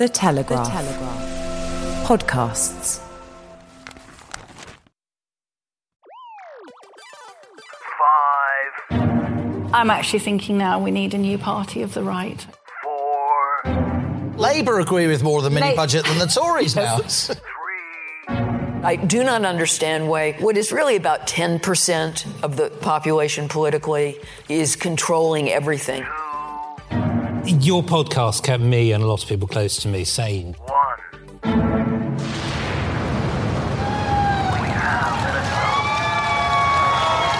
The Telegraph. The Telegraph. Podcasts. Five, I'm actually thinking now we need a new party of the right. four, Labour agree with more of the mini La- budget than the Tories now. three, I do not understand why what is really about 10% of the population politically is controlling everything. Your podcast kept me and a lot of people close to me sane. one.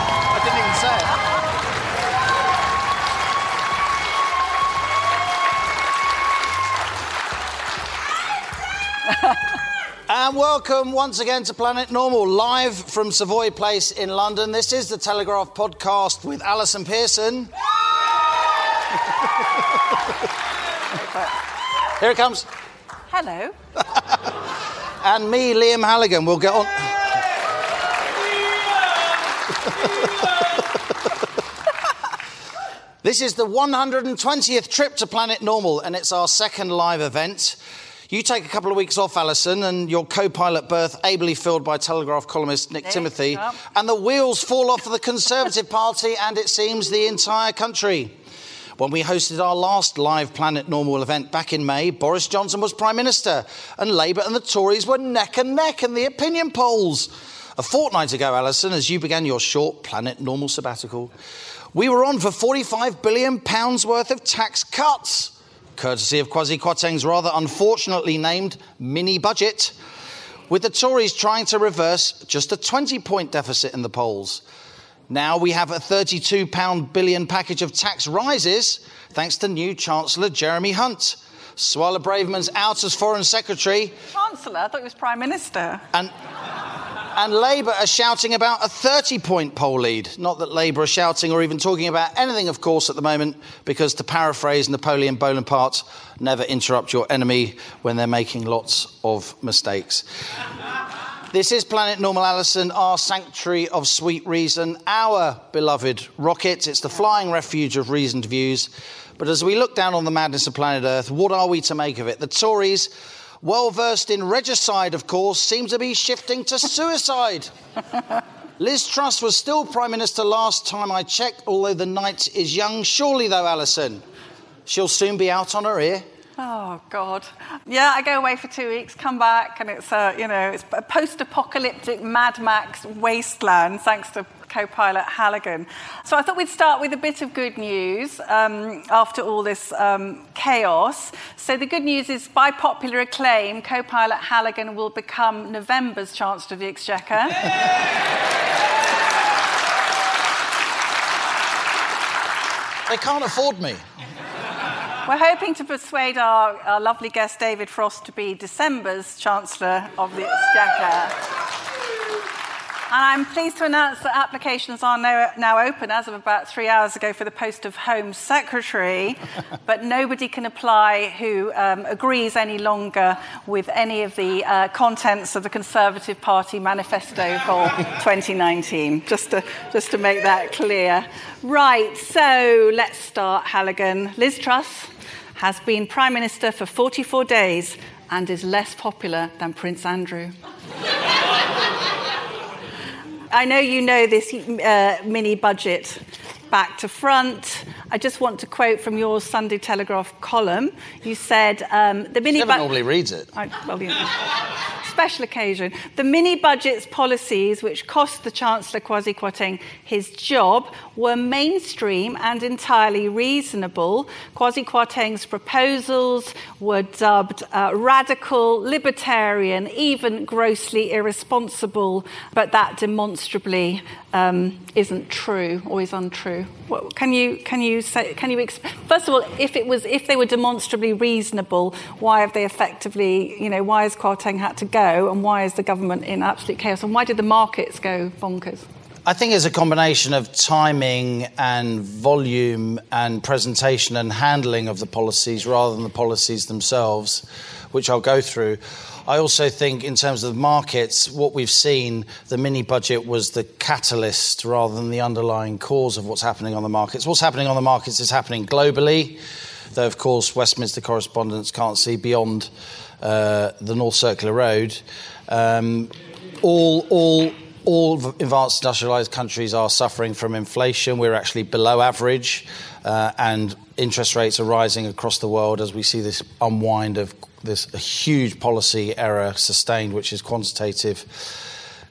I didn't even say it. And welcome once again to Planet Normal, live from Savoy Place in London. This is the Telegraph podcast with Allison Pearson. Here it comes. Hello. And me, Liam Halligan. We'll get on. This is the 120th trip to Planet Normal, and it's our second live event. You take a couple of weeks off, Allison, and your co pilot berth ably filled by Telegraph columnist Nick Timothy, and the wheels fall off for the Conservative Party and it seems the entire country. When we hosted our last live Planet Normal event back in May, Boris Johnson was Prime Minister, and Labour and the Tories were neck and neck in the opinion polls. A fortnight ago, Allison, as you began your short Planet Normal sabbatical, we were on for £45 billion worth of tax cuts, courtesy of Kwasi Kwarteng's rather unfortunately named mini budget, with the Tories trying to reverse just a 20 point deficit in the polls. Now we have a £32 billion package of tax rises thanks to new Chancellor Jeremy Hunt. Suella Braverman's out as Foreign Secretary, Chancellor, I thought he was Prime Minister. and, and Labour are shouting about a 30 point poll lead. Not that Labour are shouting or even talking about anything, of course, at the moment, because to paraphrase Napoleon Bonaparte, never interrupt your enemy when they're making lots of mistakes. This is Planet Normal Allison, our sanctuary of sweet reason, our beloved rocket. It's the flying refuge of reasoned views. But as we look down on the madness of planet Earth, what are we to make of it? The Tories, well versed in regicide, of course, seem to be shifting to suicide. Liz Truss was still Prime Minister last time I checked, although the night is young. Surely, though, Allison, she'll soon be out on her ear. Oh God. Yeah, I go away for two weeks, come back, and it's a you know it's a post-apocalyptic Mad Max wasteland, thanks to co-pilot Halligan. So I thought we'd start with a bit of good news um, after all this um, chaos. So the good news is, by popular acclaim, co-pilot Halligan will become November's Chancellor of the Exchequer. They can't afford me. We're hoping to persuade our, our lovely guest David Frost to be December's Chancellor of the Exchequer. And I'm pleased to announce that applications are now, now open as of about three hours ago for the post of Home Secretary, but nobody can apply who um, agrees any longer with any of the uh, contents of the Conservative Party manifesto for 2019, just to, just to make that clear. Right, so let's start, Halligan. Liz Truss has been Prime Minister for 44 days and is less popular than Prince Andrew. I know you know this uh, mini budget back to front. I just want to quote from your Sunday Telegraph column. You said um, the mini Never budget. normally reads it. I, well, you know. special occasion. The mini budget's policies, which cost the Chancellor Kwasi Kwarteng his job, were mainstream and entirely reasonable. Kwasi Kwarteng's proposals were dubbed uh, radical, libertarian, even grossly irresponsible, but that demonstrably um, isn't true or is untrue. What, can you can you say can you exp- first of all if it was if they were demonstrably reasonable, why have they effectively you know why has Kwarteng had to go and why is the government in absolute chaos and why did the markets go bonkers? I think it's a combination of timing and volume and presentation and handling of the policies rather than the policies themselves, which I'll go through. I also think, in terms of markets, what we've seen, the mini budget was the catalyst rather than the underlying cause of what's happening on the markets. What's happening on the markets is happening globally, though, of course, Westminster correspondents can't see beyond uh, the North Circular Road. Um, all, all all advanced industrialized countries are suffering from inflation. We're actually below average, uh, and interest rates are rising across the world as we see this unwind of this huge policy error sustained, which is quantitative,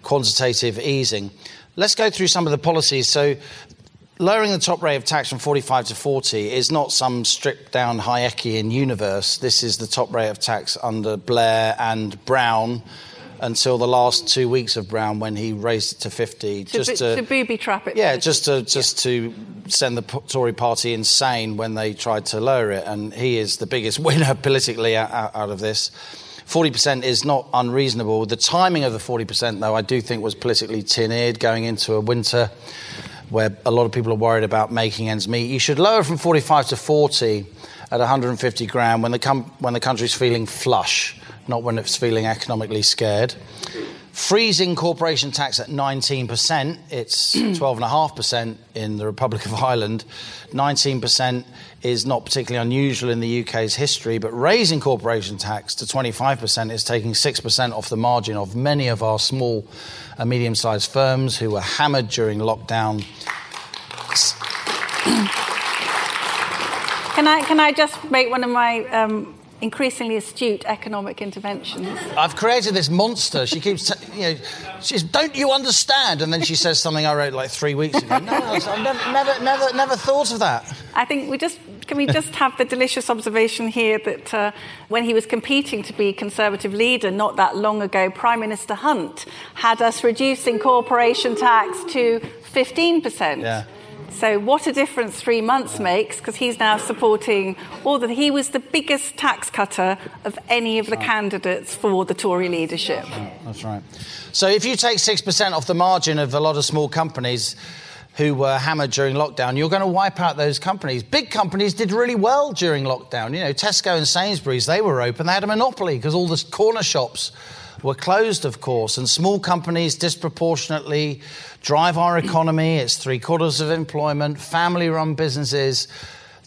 quantitative easing. Let's go through some of the policies. So, lowering the top rate of tax from 45 to 40 is not some stripped down Hayekian universe. This is the top rate of tax under Blair and Brown until the last two weeks of Brown when he raised it to 50. To, just to, to booby trap it. Yeah, just to just yeah. to send the Tory party insane when they tried to lower it, and he is the biggest winner politically out, out of this. 40% is not unreasonable. The timing of the 40%, though, I do think was politically tin eared going into a winter where a lot of people are worried about making ends meet. You should lower from 45 to 40 at 150 grand when the, com- when the country's feeling flush not when it's feeling economically scared. Freezing corporation tax at 19%, it's 12.5% in the Republic of Ireland. 19% is not particularly unusual in the UK's history, but raising corporation tax to 25% is taking 6% off the margin of many of our small and medium sized firms who were hammered during lockdown. Can I, can I just make one of my um, increasingly astute economic interventions. I've created this monster. She keeps, t- you know, she's, don't you understand? And then she says something I wrote like three weeks ago. No, I've never, never, never, never thought of that. I think we just, can we just have the delicious observation here that uh, when he was competing to be Conservative leader not that long ago, Prime Minister Hunt had us reducing corporation tax to 15%. Yeah. So, what a difference three months makes because he's now supporting all that. He was the biggest tax cutter of any of the candidates for the Tory leadership. That's right. So, if you take 6% off the margin of a lot of small companies, who were hammered during lockdown, you're going to wipe out those companies. Big companies did really well during lockdown. You know, Tesco and Sainsbury's, they were open. They had a monopoly because all the corner shops were closed, of course, and small companies disproportionately drive our economy. It's three quarters of employment, family run businesses.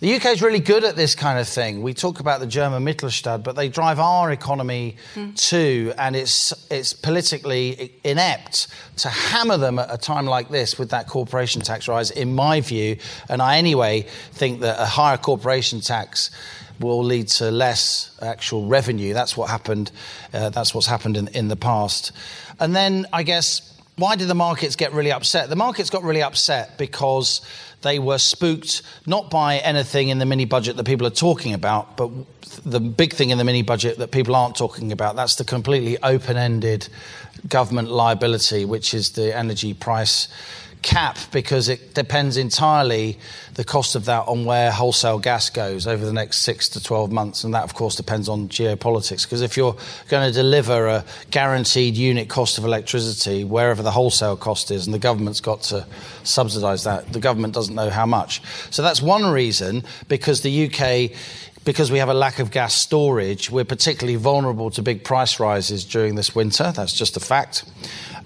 The UK is really good at this kind of thing. We talk about the German Mittelstand, but they drive our economy mm. too, and it's it's politically inept to hammer them at a time like this with that corporation tax rise, in my view. And I anyway think that a higher corporation tax will lead to less actual revenue. That's what happened. Uh, that's what's happened in, in the past. And then I guess why did the markets get really upset? The markets got really upset because they were spooked not by anything in the mini budget that people are talking about, but the big thing in the mini budget that people aren't talking about. That's the completely open ended government liability, which is the energy price cap because it depends entirely the cost of that on where wholesale gas goes over the next six to 12 months. And that, of course, depends on geopolitics. Because if you're going to deliver a guaranteed unit cost of electricity wherever the wholesale cost is, and the government's got to subsidise that, the government doesn't know how much. So that's one reason because the UK because we have a lack of gas storage, we're particularly vulnerable to big price rises during this winter. That's just a fact.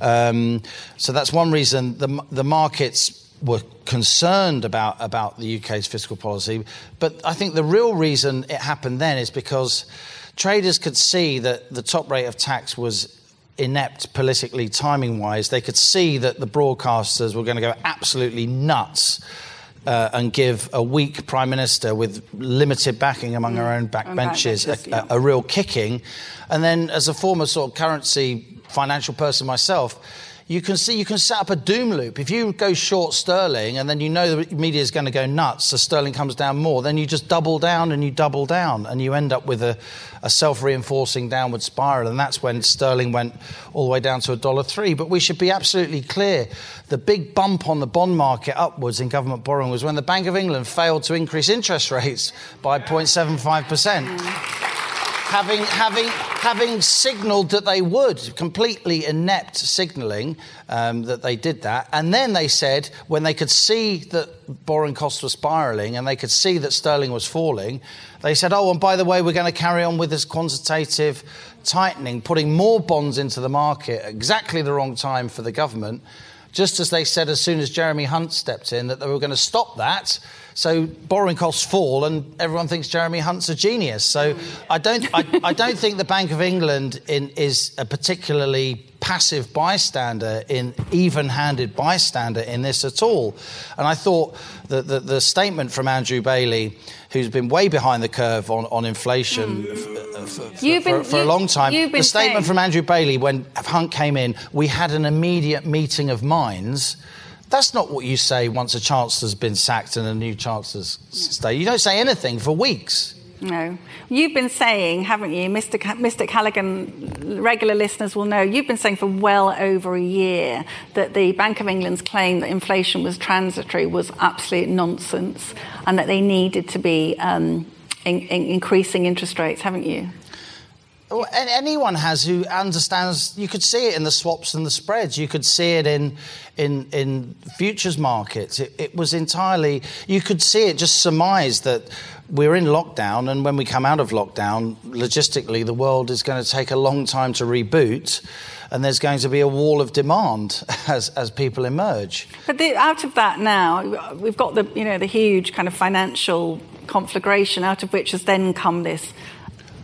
Um, so that's one reason the, the markets were concerned about, about the UK's fiscal policy. But I think the real reason it happened then is because traders could see that the top rate of tax was inept politically, timing wise. They could see that the broadcasters were going to go absolutely nuts uh, and give a weak prime minister with limited backing among her own backbenchers backbenchers, a, yeah. a, a real kicking. And then, as a former sort of currency financial person myself, you can see you can set up a doom loop. If you go short sterling and then you know the media is going to go nuts, so sterling comes down more, then you just double down and you double down and you end up with a, a self reinforcing downward spiral. And that's when sterling went all the way down to a dollar three. But we should be absolutely clear the big bump on the bond market upwards in government borrowing was when the Bank of England failed to increase interest rates by 0.75% having having having signalled that they would, completely inept signalling um, that they did that, and then they said when they could see that borrowing costs were spiralling and they could see that sterling was falling, they said, "Oh, and by the way, we're going to carry on with this quantitative tightening, putting more bonds into the market exactly the wrong time for the government." Just as they said as soon as Jeremy Hunt stepped in that they were going to stop that. So borrowing costs fall, and everyone thinks Jeremy Hunt's a genius. So I don't, I, I don't think the Bank of England in, is a particularly passive bystander, in even-handed bystander in this at all. And I thought that the, the statement from Andrew Bailey, who's been way behind the curve on, on inflation hmm. f- uh, f- You've for, been- for a you- long time, the statement saying- from Andrew Bailey when Hunt came in, we had an immediate meeting of minds. That's not what you say once a chancellor's been sacked and a new chancellor's stay. You don't say anything for weeks. No. You've been saying, haven't you, Mr. Ca- Mr. Callaghan, regular listeners will know, you've been saying for well over a year that the Bank of England's claim that inflation was transitory was absolute nonsense and that they needed to be um, in, in increasing interest rates, haven't you? Well, an- anyone has who understands. You could see it in the swaps and the spreads. You could see it in in in futures markets. It, it was entirely. You could see it just surmised that we're in lockdown, and when we come out of lockdown, logistically, the world is going to take a long time to reboot, and there's going to be a wall of demand as as people emerge. But the, out of that now, we've got the you know the huge kind of financial conflagration, out of which has then come this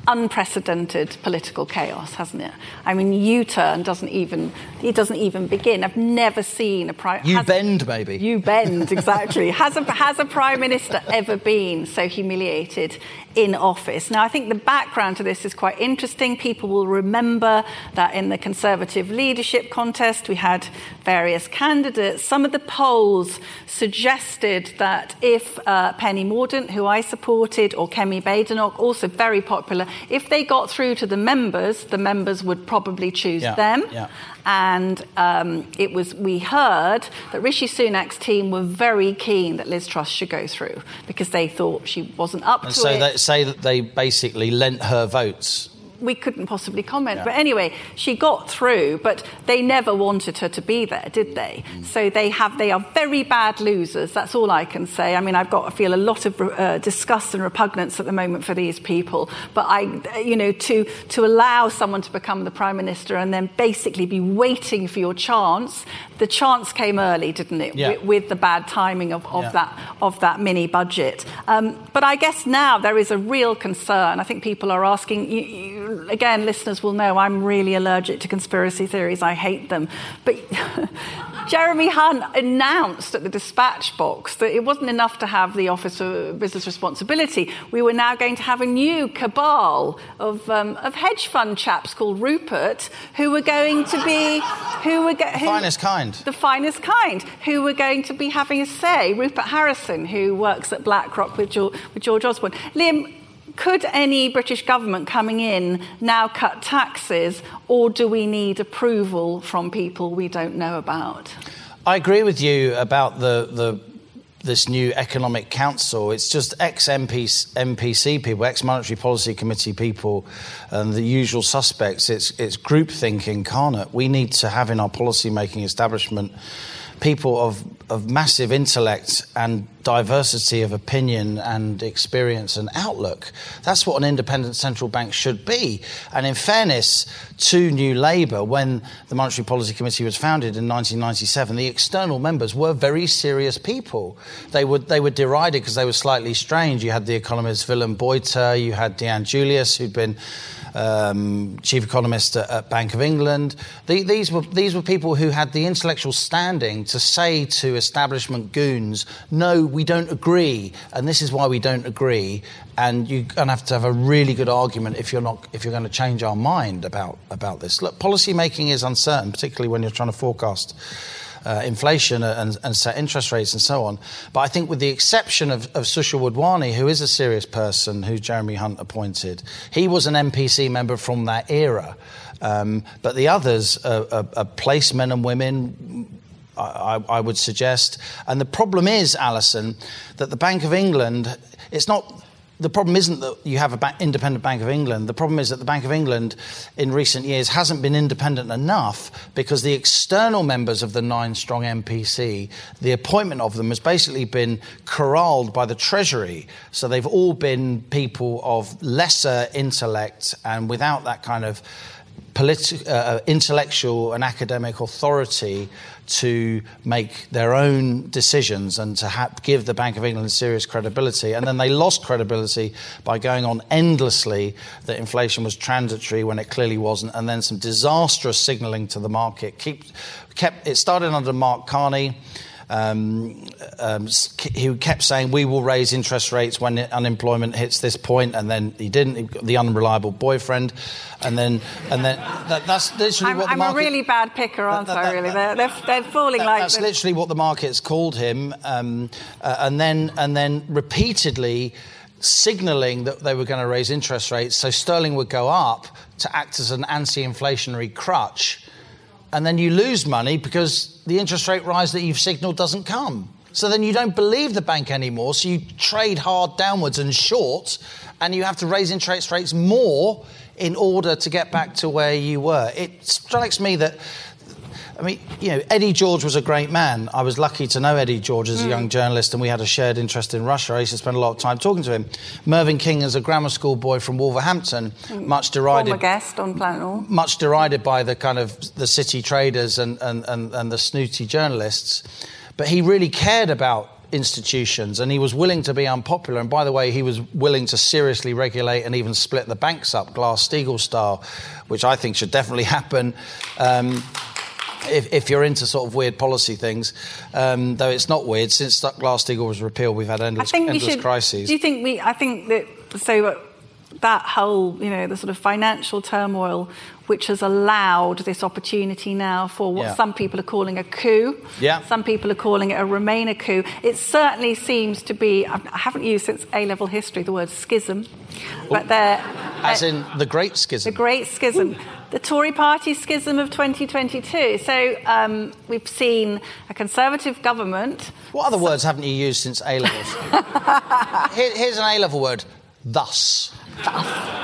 unprecedented political chaos, hasn't it? I mean, U-turn doesn't even it doesn't even begin. I've never seen a prime. You bend, maybe. You bend exactly. has a has a prime minister ever been so humiliated in office? Now, I think the background to this is quite interesting. People will remember that in the Conservative leadership contest, we had various candidates. Some of the polls suggested that if uh, Penny Mordaunt, who I supported, or Kemi Badenoch, also very popular, if they got through to the members, the members would probably choose Yeah, them. yeah. And um, it was we heard that Rishi Sunak's team were very keen that Liz Truss should go through because they thought she wasn't up And to so it they say that they basically lent her votes. We couldn't possibly comment. Yeah. But anyway, she got through, but they never wanted her to be there, did they? Mm. So they have they are very bad losers. That's all I can say. I mean, I've got I feel a lot of uh, disgust and repugnance at the moment for these people. But I, you know, to to allow someone to become the prime minister and then basically be waiting for your chance. The chance came early, didn't it? Yeah. With, with the bad timing of, of Yeah. that of that mini budget. Um, but I guess now there is a real concern. I think people are asking. You, you, again, listeners will know I'm really allergic to conspiracy theories. I hate them. But Jeremy Hunt announced at the dispatch box that it wasn't enough to have the Office of Business Responsibility. We were now going to have a new cabal of, um, of hedge fund chaps called Rupert who were going to be who were go- who, Finest kind. The finest kind, who were going to be having a say. Rupert Harrison, who works at BlackRock with George, with George Osborne. Liam, could any British government coming in now cut taxes, or do we need approval from people we don't know about? I agree with you about the, the this new economic council. It's just ex MPC people, ex Monetary Policy Committee people, and the usual suspects. It's it's groupthink incarnate. We need to have in our policy making establishment people of of massive intellect and diversity of opinion and experience and outlook. That's what an independent central bank should be. And in fairness to New Labour, when the Monetary Policy Committee was founded in 1997, the external members were very serious people. They were, they were derided because they were slightly strange. You had the economist Willem Buiter, you had Deanne Julius, who'd been um, chief economist at, at Bank of England. The, these, were, these were people who had the intellectual standing to say to establishment goons, no, we don't agree, and this is why we don't agree. And you're going to have to have a really good argument if you're not if you're going to change our mind about about this. Look, policy making is uncertain, particularly when you're trying to forecast uh, inflation and, and, set interest rates and so on. But I think, with the exception of, of Sushil Wadhwani, who is a serious person, who Jeremy Hunt appointed, he was an MPC member from that era. Um, but the others are, are, are placemen and women. I, I, would suggest. And the problem is, Allison, that the Bank of England, it's not the problem isn't that you have an independent Bank of England. The problem is that the Bank of England in recent years hasn't been independent enough because the external members of the nine strong MPC, the appointment of them has basically been corralled by the Treasury. So they've all been people of lesser intellect and without that kind of politi- uh, intellectual and academic authority to make their own decisions and to ha- give the Bank of England serious credibility. And then they lost credibility by going on endlessly that inflation was transitory when it clearly wasn't, and then some disastrous signalling to the market. Keep, kept, it started under Mark Carney um, um, who kept saying we will raise interest rates when unemployment hits this point, and then he didn't. He the unreliable boyfriend, and then and then that, that's literally I'm, what the I'm market, a really bad picker, aren't that, I? that, really, they're, they're, they're falling that, like that's the- literally what the market's called him, um, uh, and then and then repeatedly signaling that they were going to raise interest rates so sterling would go up to act as an anti-inflationary crutch and then you lose money because the interest rate rise that you've signaled doesn't come. So then you don't believe the bank anymore, so you trade hard downwards and short, and you have to raise interest rates more in order to get back to where you were. It strikes me that I mean, you know, Eddie George was a great man. I was lucky to know Eddie George as a young journalist, and we had a shared interest in Russia. I used to spend a lot of time talking to him. Mervyn King is a grammar school boy from Wolverhampton, much derided former guest on Planet All. much derided by the kind of the city traders and, and, and, and the snooty journalists. But he really cared about institutions and he was willing to be unpopular. And by the way, he was willing to seriously regulate and even split the banks up, Glass Steagall style, which I think should definitely happen. Um, if, if, you're into sort of weird policy things, um, though it's not weird, since Glass Steagall was repealed, we've had endless, I think endless should. crises. Do you think we? I think that so uh, that whole you know the sort of financial turmoil which has allowed this opportunity now for what Yeah. some people are calling a coup. Yeah. Some people are calling it a Remainer coup. It certainly seems to be. I haven't used since A level history the word schism, but they're As in the Great Schism. the Great Schism, the Tory Party schism of 2022. So um, we've seen a Conservative government. What other words haven't you used since A levels? Here, here's an A level word. Thus.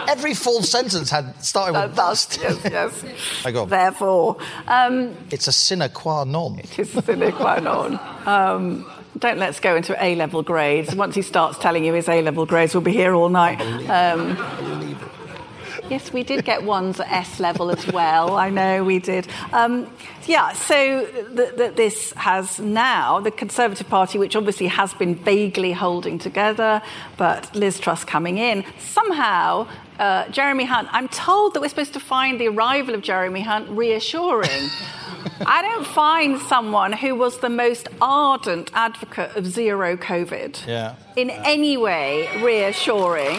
Every full sentence had started with thus. yes, yes. I. Therefore, um, It's a sine qua non. it is a sine qua non. Um, don't let's go into A level grades. Once he starts telling you his A level grades, we'll be here all night. Um, yes, we did get ones at S level as well. I know we did. Um, yeah, so th- th- this has now the Conservative Party, which obviously has been vaguely holding together, but Liz Truss coming in, somehow. Uh, Jeremy Hunt, I'm told that we're supposed to find the arrival of Jeremy Hunt reassuring. I don't find someone who was the most ardent advocate of zero COVID Yeah. in any way reassuring.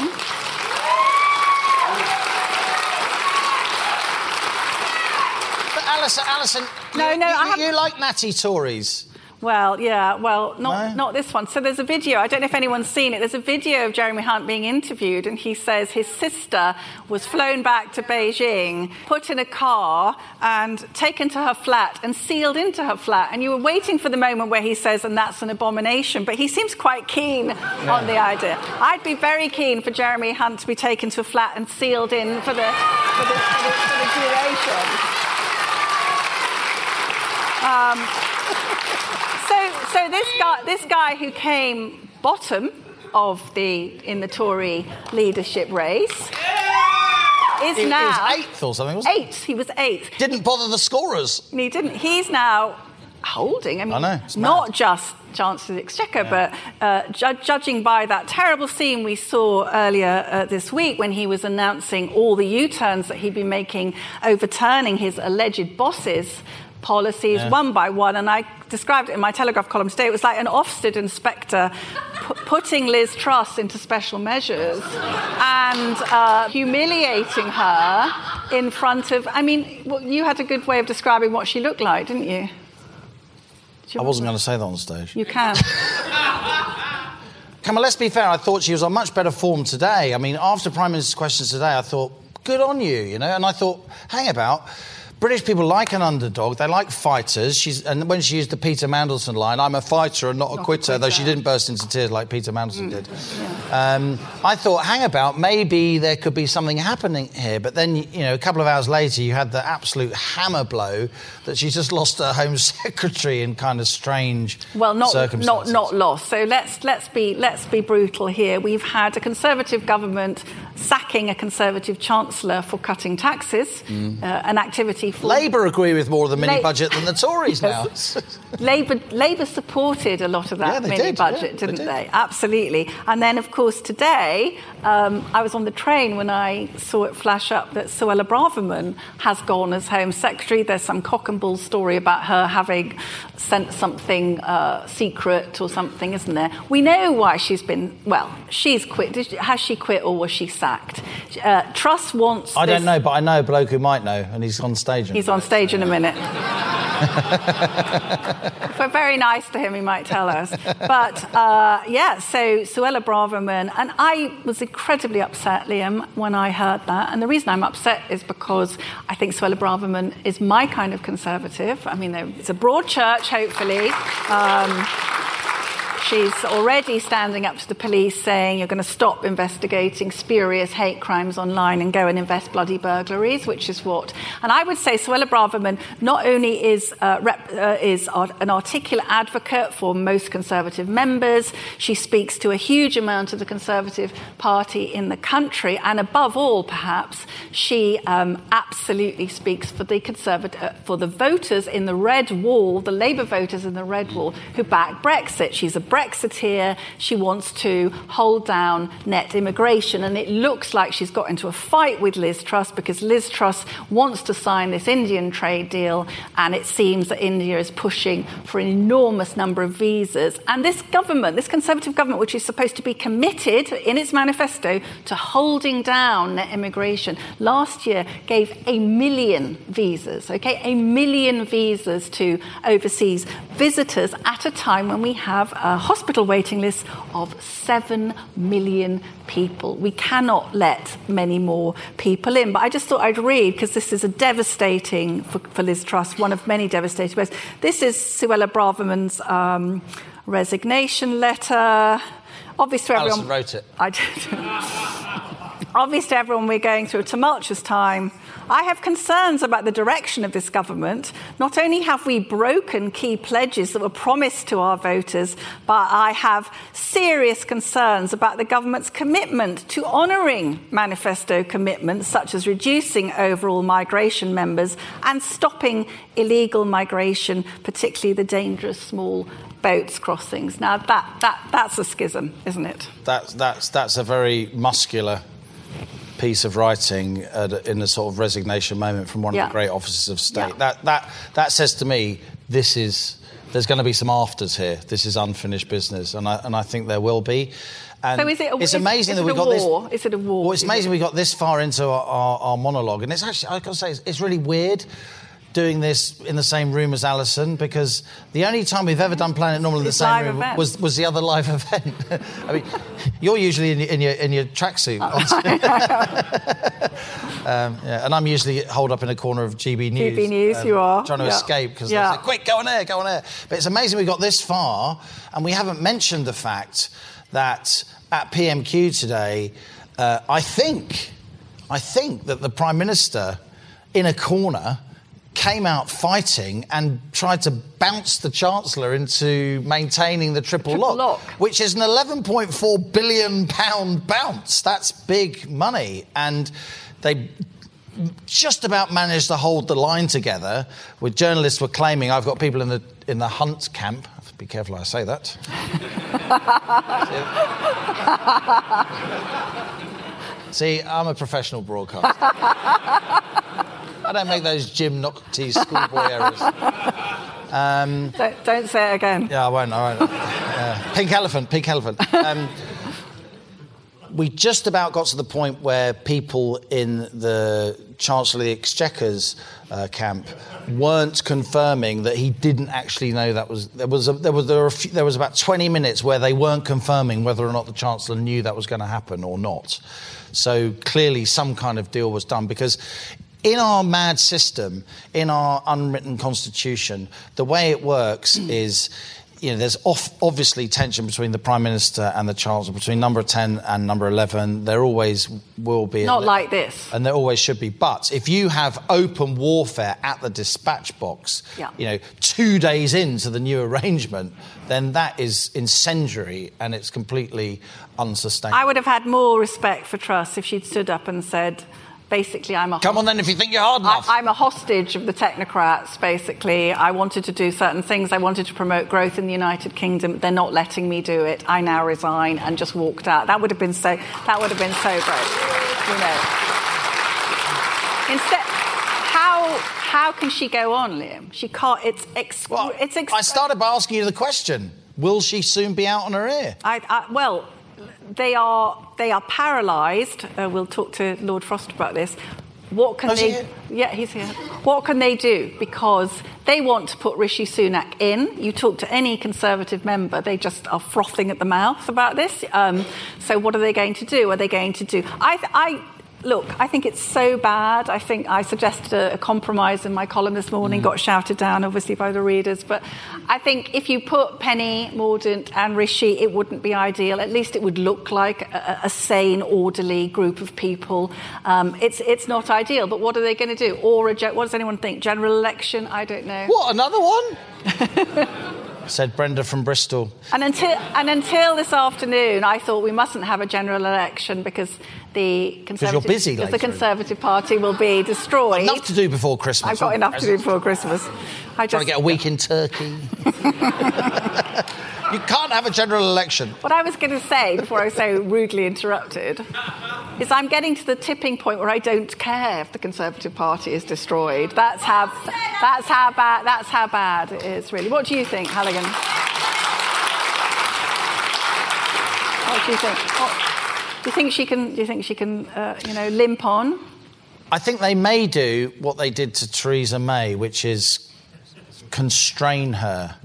Allison, Allison, No, you, no, you, I you haven't- like natty Tories. Well, yeah, well, not, No? not this one. So there's a video, I don't know if anyone's seen it, there's a video of Jeremy Hunt being interviewed, and he says his sister was flown back to Beijing, put in a car, and taken to her flat and sealed into her flat. And you were waiting for the moment where he says, and that's an abomination, but he seems quite keen on the idea. I'd be very keen for Jeremy Hunt to be taken to a flat and sealed in for the, for the, for the, for the duration. Um, so, so this guy, this guy who came bottom of the in the Tory leadership race is He, he now was eighth or something, wasn't eighth. He was eighth. Didn't bother the scorers. He didn't. He's now holding. I mean, I know, not just Chancellor of the Exchequer, but uh, ju- judging by that terrible scene we saw earlier uh, this week when he was announcing all the U turns that he'd been making, overturning his alleged bosses. Policies one by one, and I described it in my Telegraph column today. It was like an Ofsted inspector pu- putting Liz Truss into special measures and uh, humiliating her in front of. I mean, well, you had a good way of describing what she looked like, didn't you? I wasn't going to say that on stage. You can. Come on, let's be fair. I thought she was on much better form today. I mean, after Prime Minister's questions today, I thought, good on you, you know. And I thought, hang about. British people like an underdog. They like fighters. She's, and when she used the Peter Mandelson line, "I'm a fighter and not a Not a quitter," though she didn't burst into tears like Peter Mandelson did. Um, I thought, hang about. Maybe there could be something happening here. But then, you know, a couple of hours later, you had the absolute hammer blow that she just lost her Home Secretary in kind of strange Well, not not circumstances. not lost. So let's let's be let's be brutal here. We've had a Conservative government sacking a Conservative Chancellor for cutting taxes, uh, an activity Labour agree with more of the mini La- budget than the Tories now. Labour, Labour supported a lot of that Yeah, mini did, budget, yeah, didn't did. they? Absolutely. And then, of course, today um, I was on the train when I saw it flash up that Suella Braverman has gone as Home Secretary. There's some cock and bull story about her having sent something uh, secret or something, isn't there? We know why she's been. Well, she's quit. Did she, has she quit or was she sacked? Uh, Truss wants. I this- don't know, but I know a bloke who might know, and he's on stage. A He's on stage in a minute. if we're very nice to him, he might tell us. But uh, yeah, so Suella Braverman, and I was incredibly upset, Liam, when I heard that. And the reason I'm upset is because I think Suella Braverman is my kind of conservative. I mean, it's a broad church, hopefully. Um, She's already standing up to the police saying you're going to stop investigating spurious hate crimes online and go and invest bloody burglaries, which is what. And I would say Suella Braverman not only is, uh, rep, uh, is an articulate advocate for most Conservative members, she speaks to a huge amount of the Conservative Party in the country, and above all, perhaps, she um, absolutely speaks for the Conservative, uh, for the voters in the red wall, the Labour voters in the red wall who back Brexit. She's a Brexiteer. She wants to hold down net immigration. And it looks like she's got into a fight with Liz Truss because Liz Truss wants to sign this Indian trade deal. And it seems that India is pushing for an enormous number of visas. And this government, this Conservative government, which is supposed to be committed in its manifesto to holding down net immigration, last year gave a million visas, okay? A million visas to overseas visitors at a time when we have a hospital waiting list of 7 million people. We cannot let many more people in. But I just thought I'd read, because this is a devastating, for, for Liz Truss, one of many devastating ways. This is Suella Braverman's um, resignation letter. Obviously, everyone. Allison wrote it. I did. Obvious to everyone, we're going through a tumultuous time. I have concerns about the direction of this government. Not only have we broken key pledges that were promised to our voters, but I have serious concerns about the government's commitment to honouring manifesto commitments such as reducing overall migration members and stopping illegal migration, particularly the dangerous small boats crossings. Now, that, that, that's a schism, isn't it? That's, that's, that's a very muscular piece of writing at, in a sort of resignation moment from one Yeah. of the great officers of state. Yeah. That, that, that says to me, this is, there's going to be some afters here. This is unfinished business, and I, and I think there will be. And So is it a- it's amazing is that we a got war? this. Is it a war? Well, it's amazing it- we got this far into our, our, our monologue, and it's actually I've got to say it's, it's really weird doing this in the same room as Allison because the only time we've ever done Planet Normal in the same room event. was was the other live event. I mean, you're usually in your in your, in your tracksuit, um, yeah, and I'm usually holed up in a corner of GB News. GB News, um, you are, trying to yeah. escape because Yeah. I said, "Quick, go on air, go on air." But it's amazing we got this far, and we haven't mentioned the fact that at PMQ today, uh, I think, I think that the Prime Minister, in a corner, came out fighting and tried to bounce the Chancellor into maintaining the triple, Triple lock, lock. which is an 11.4 billion pound bounce. That's big money, and they just about managed to hold the line together. With journalists were claiming, I've got people in the in the Hunt camp. I have to be careful I say that. See, I'm a professional broadcaster. I don't make those Jim Naughtie's schoolboy errors. Um, Don't, don't say it again. yeah, I won't. I won't. Uh, pink elephant. Pink elephant. Um, we just about got to the point where people in the Chancellor of the Exchequer's uh, camp weren't confirming that he didn't actually know that was there was a, there was there, were a few, there was about 20 minutes where they weren't confirming whether or not the Chancellor knew that was going to happen or not. So clearly, some kind of deal was done because in our mad system, in our unwritten constitution, the way it works is. You know, there's off, obviously tension between the Prime Minister and the Chancellor, between number 10 and number 11. There always will be. Not like this. And there always should be. But if you have open warfare at the dispatch box, Yeah. you know, two days into the new arrangement, then that is incendiary and it's completely unsustainable. I would have had more respect for Truss if she'd stood up and said, basically, I'm a Come on then, if you think you're hard enough. I, I'm a hostage of the technocrats, basically. I wanted to do certain things. I wanted to promote growth in the United Kingdom. They're not letting me do it. I now resign and just walked out. That would have been so, that would have been so great, you know. Instead, how, how can she go on, Liam? She can't, it's, ex- Well, it's ex- I started by asking you the question Will she soon be out on her ear? I, I, well, they are they are paralysed. Uh, we'll talk to Lord Frost about this. What can Oh, they? Yeah, he's here. What can they do? Because they want to put Rishi Sunak in. You talk to any Conservative member, they just are frothing at the mouth about this. Um, so, what are they going to do? Are they going to do? I, I look. I think it's so bad. I think I suggested a, a compromise in my column this morning. Got shouted down, obviously, by the readers. But I think if you put Penny, Mordaunt, and Rishi, it wouldn't be ideal. At least it would look like a, a sane, orderly group of people. Um, it's it's not ideal. But what are they going to do? Or a, ge- what does anyone think? General election? I don't know. What, another one? Said Brenda from Bristol. And until and until this afternoon, I thought we mustn't have a general election because the Conservative busy because the. Conservative Party will be destroyed. Enough to do before Christmas. I've got enough to do before Christmas. I Trying just to get a week in Turkey. you can't have a general election. What I was going to say before I was so rudely interrupted is I'm getting to the tipping point where I don't care if the Conservative Party is destroyed. That's how that's how bad that's how bad it is really. What do you think, Halligan? What do you think? What, do you think she can? Do you think she can? Uh, you know, limp on? I think they may do what they did to Theresa May, which is constrain her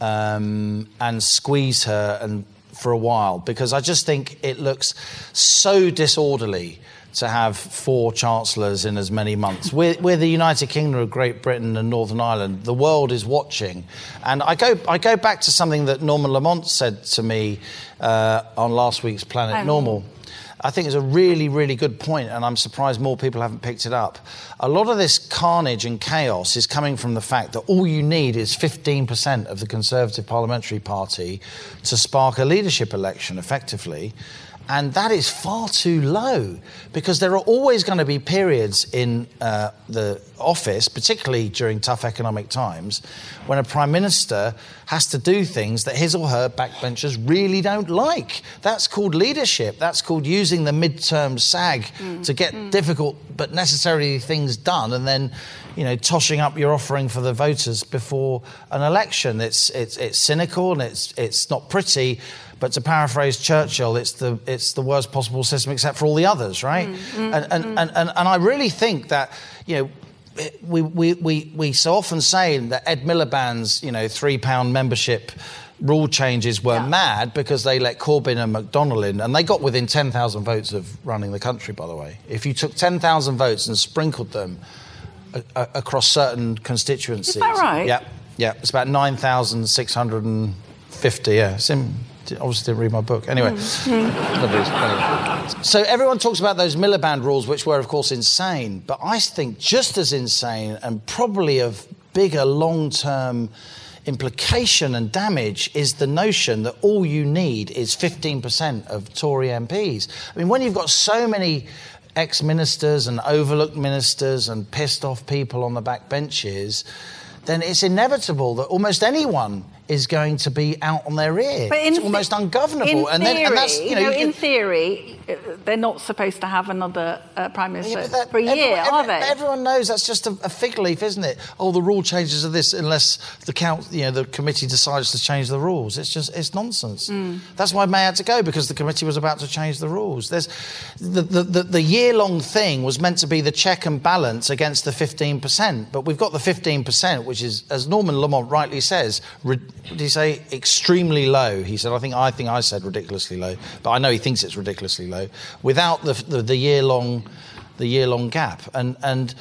um, and squeeze her and for a while, because I just think it looks so disorderly to have four chancellors in as many months. We're, we're the United Kingdom of Great Britain and Northern Ireland. The world is watching, and I go I go back to something that Norman Lamont said to me uh, on last week's Planet. Normal. I think it's a really, really good point, and I'm surprised more people haven't picked it up. A lot of this carnage and chaos is coming from the fact that all you need is 15% of the Conservative Parliamentary Party to spark a leadership election effectively. And that is far too low because there are always going to be periods in uh, the office, particularly during tough economic times, when a prime minister has to do things that his or her backbenchers really don't like. That's called leadership. That's called using the midterm sag to get difficult but necessary things done, and then, you know, toshing up your offering for the voters before an election. It's it's it's cynical and it's it's not pretty. But to paraphrase Churchill, it's the it's the worst possible system except for all the others, right? Mm, mm, and, and, mm. and, and and I really think that you know we, we, we, we so often say that Ed Miliband's, you know, three pound membership rule changes were Yeah. mad because they let Corbyn and McDonnell in, and they got within 10,000 votes of running the country, by the way. If you took 10,000 votes and sprinkled them a, a, across certain constituencies. Is that right? Yeah, yeah. It's about 9,650, yeah. It's in, obviously didn't read my book. Anyway. So everyone talks about those Miliband rules, which were, of course, insane. But I think just as insane and probably of bigger long-term implication and damage is the notion that all you need is 15% of Tory MPs. I mean, when you've got so many ex ministers and overlooked ministers and pissed off people on the back benches, then it's inevitable that almost anyone is going to be out on their ear. But in it's almost ungovernable. In and theory, then, and that's, you know, you in can- theory, they're not supposed to have another uh, prime minister Yeah, that- for a year, everyone, are they? Everyone knows that's just a, a fig leaf, isn't it? Oh, the rule changes are this unless the count, you know, the committee decides to change the rules. It's just it's nonsense. Hmm. That's why May had to go because the committee was about to change the rules. There's the the, the, the year long thing was meant to be the check and balance against the 15%, but we've got the 15%, which is, as Norman Lamont rightly says, what did he say? Extremely low. He said, I think I think I said ridiculously low, but I know he thinks it's ridiculously low. Without the the, the year long the year long gap. And, and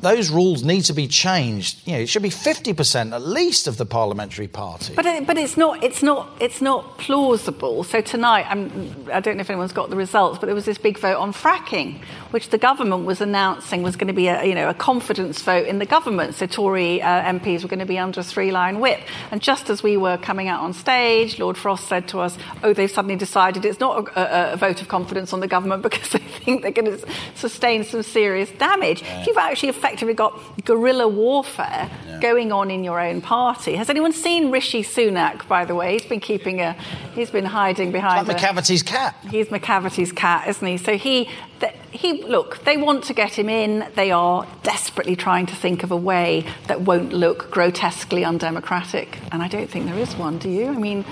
those rules need to be changed. You know, it should be 50% at least of the parliamentary party. But, it, but it's not it's not it's not plausible. So tonight, I'm, I don't know if anyone's got the results, but there was this big vote on fracking, which the government was announcing was going to be a you know a confidence vote in the government. So Tory uh, MPs were going to be under a three-line whip. And just as we were coming out on stage, Lord Frost said to us, "Oh, they've suddenly decided it's not a, a, a vote of confidence on the government because they think they're going to sustain some serious damage." You've actually effectively got guerrilla warfare going on in your own party. Has anyone seen Rishi Sunak? By the way, he's been keeping a, he's been hiding behind. like a- Macavity's cat. He's Macavity's cat, isn't he? So he, th- he, look, they want to get him in. They are desperately trying to think of a way that won't look grotesquely undemocratic. And I don't think there is one. Do you? I mean,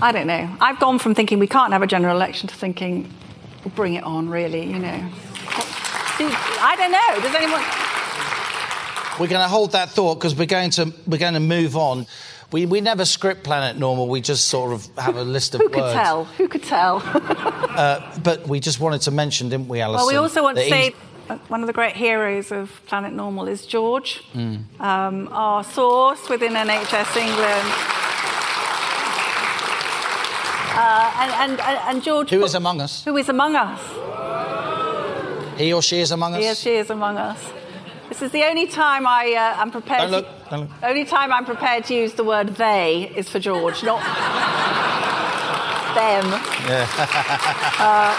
I don't know. I've gone from thinking we can't have a general election to thinking, bring it on, really. You know. I don't know. Does anyone? We're going to hold that thought because we're going to we're going to move on. We, we never script Planet Normal. We just sort of have a list of Who could words. tell? Who could tell? But we just wanted to mention, didn't we, Allison? Well, we also want to say he's- uh, one of the great heroes of Planet Normal is George, Hmm. um, our source within NHS England. Uh, and, and, and George. Who is among us? Who is among us? He or she is among us. He or she is among us. This is the only time I uh, am prepared. Don't look, To, don't look. only time I'm prepared to use the word "they" is for George, not them. Uh,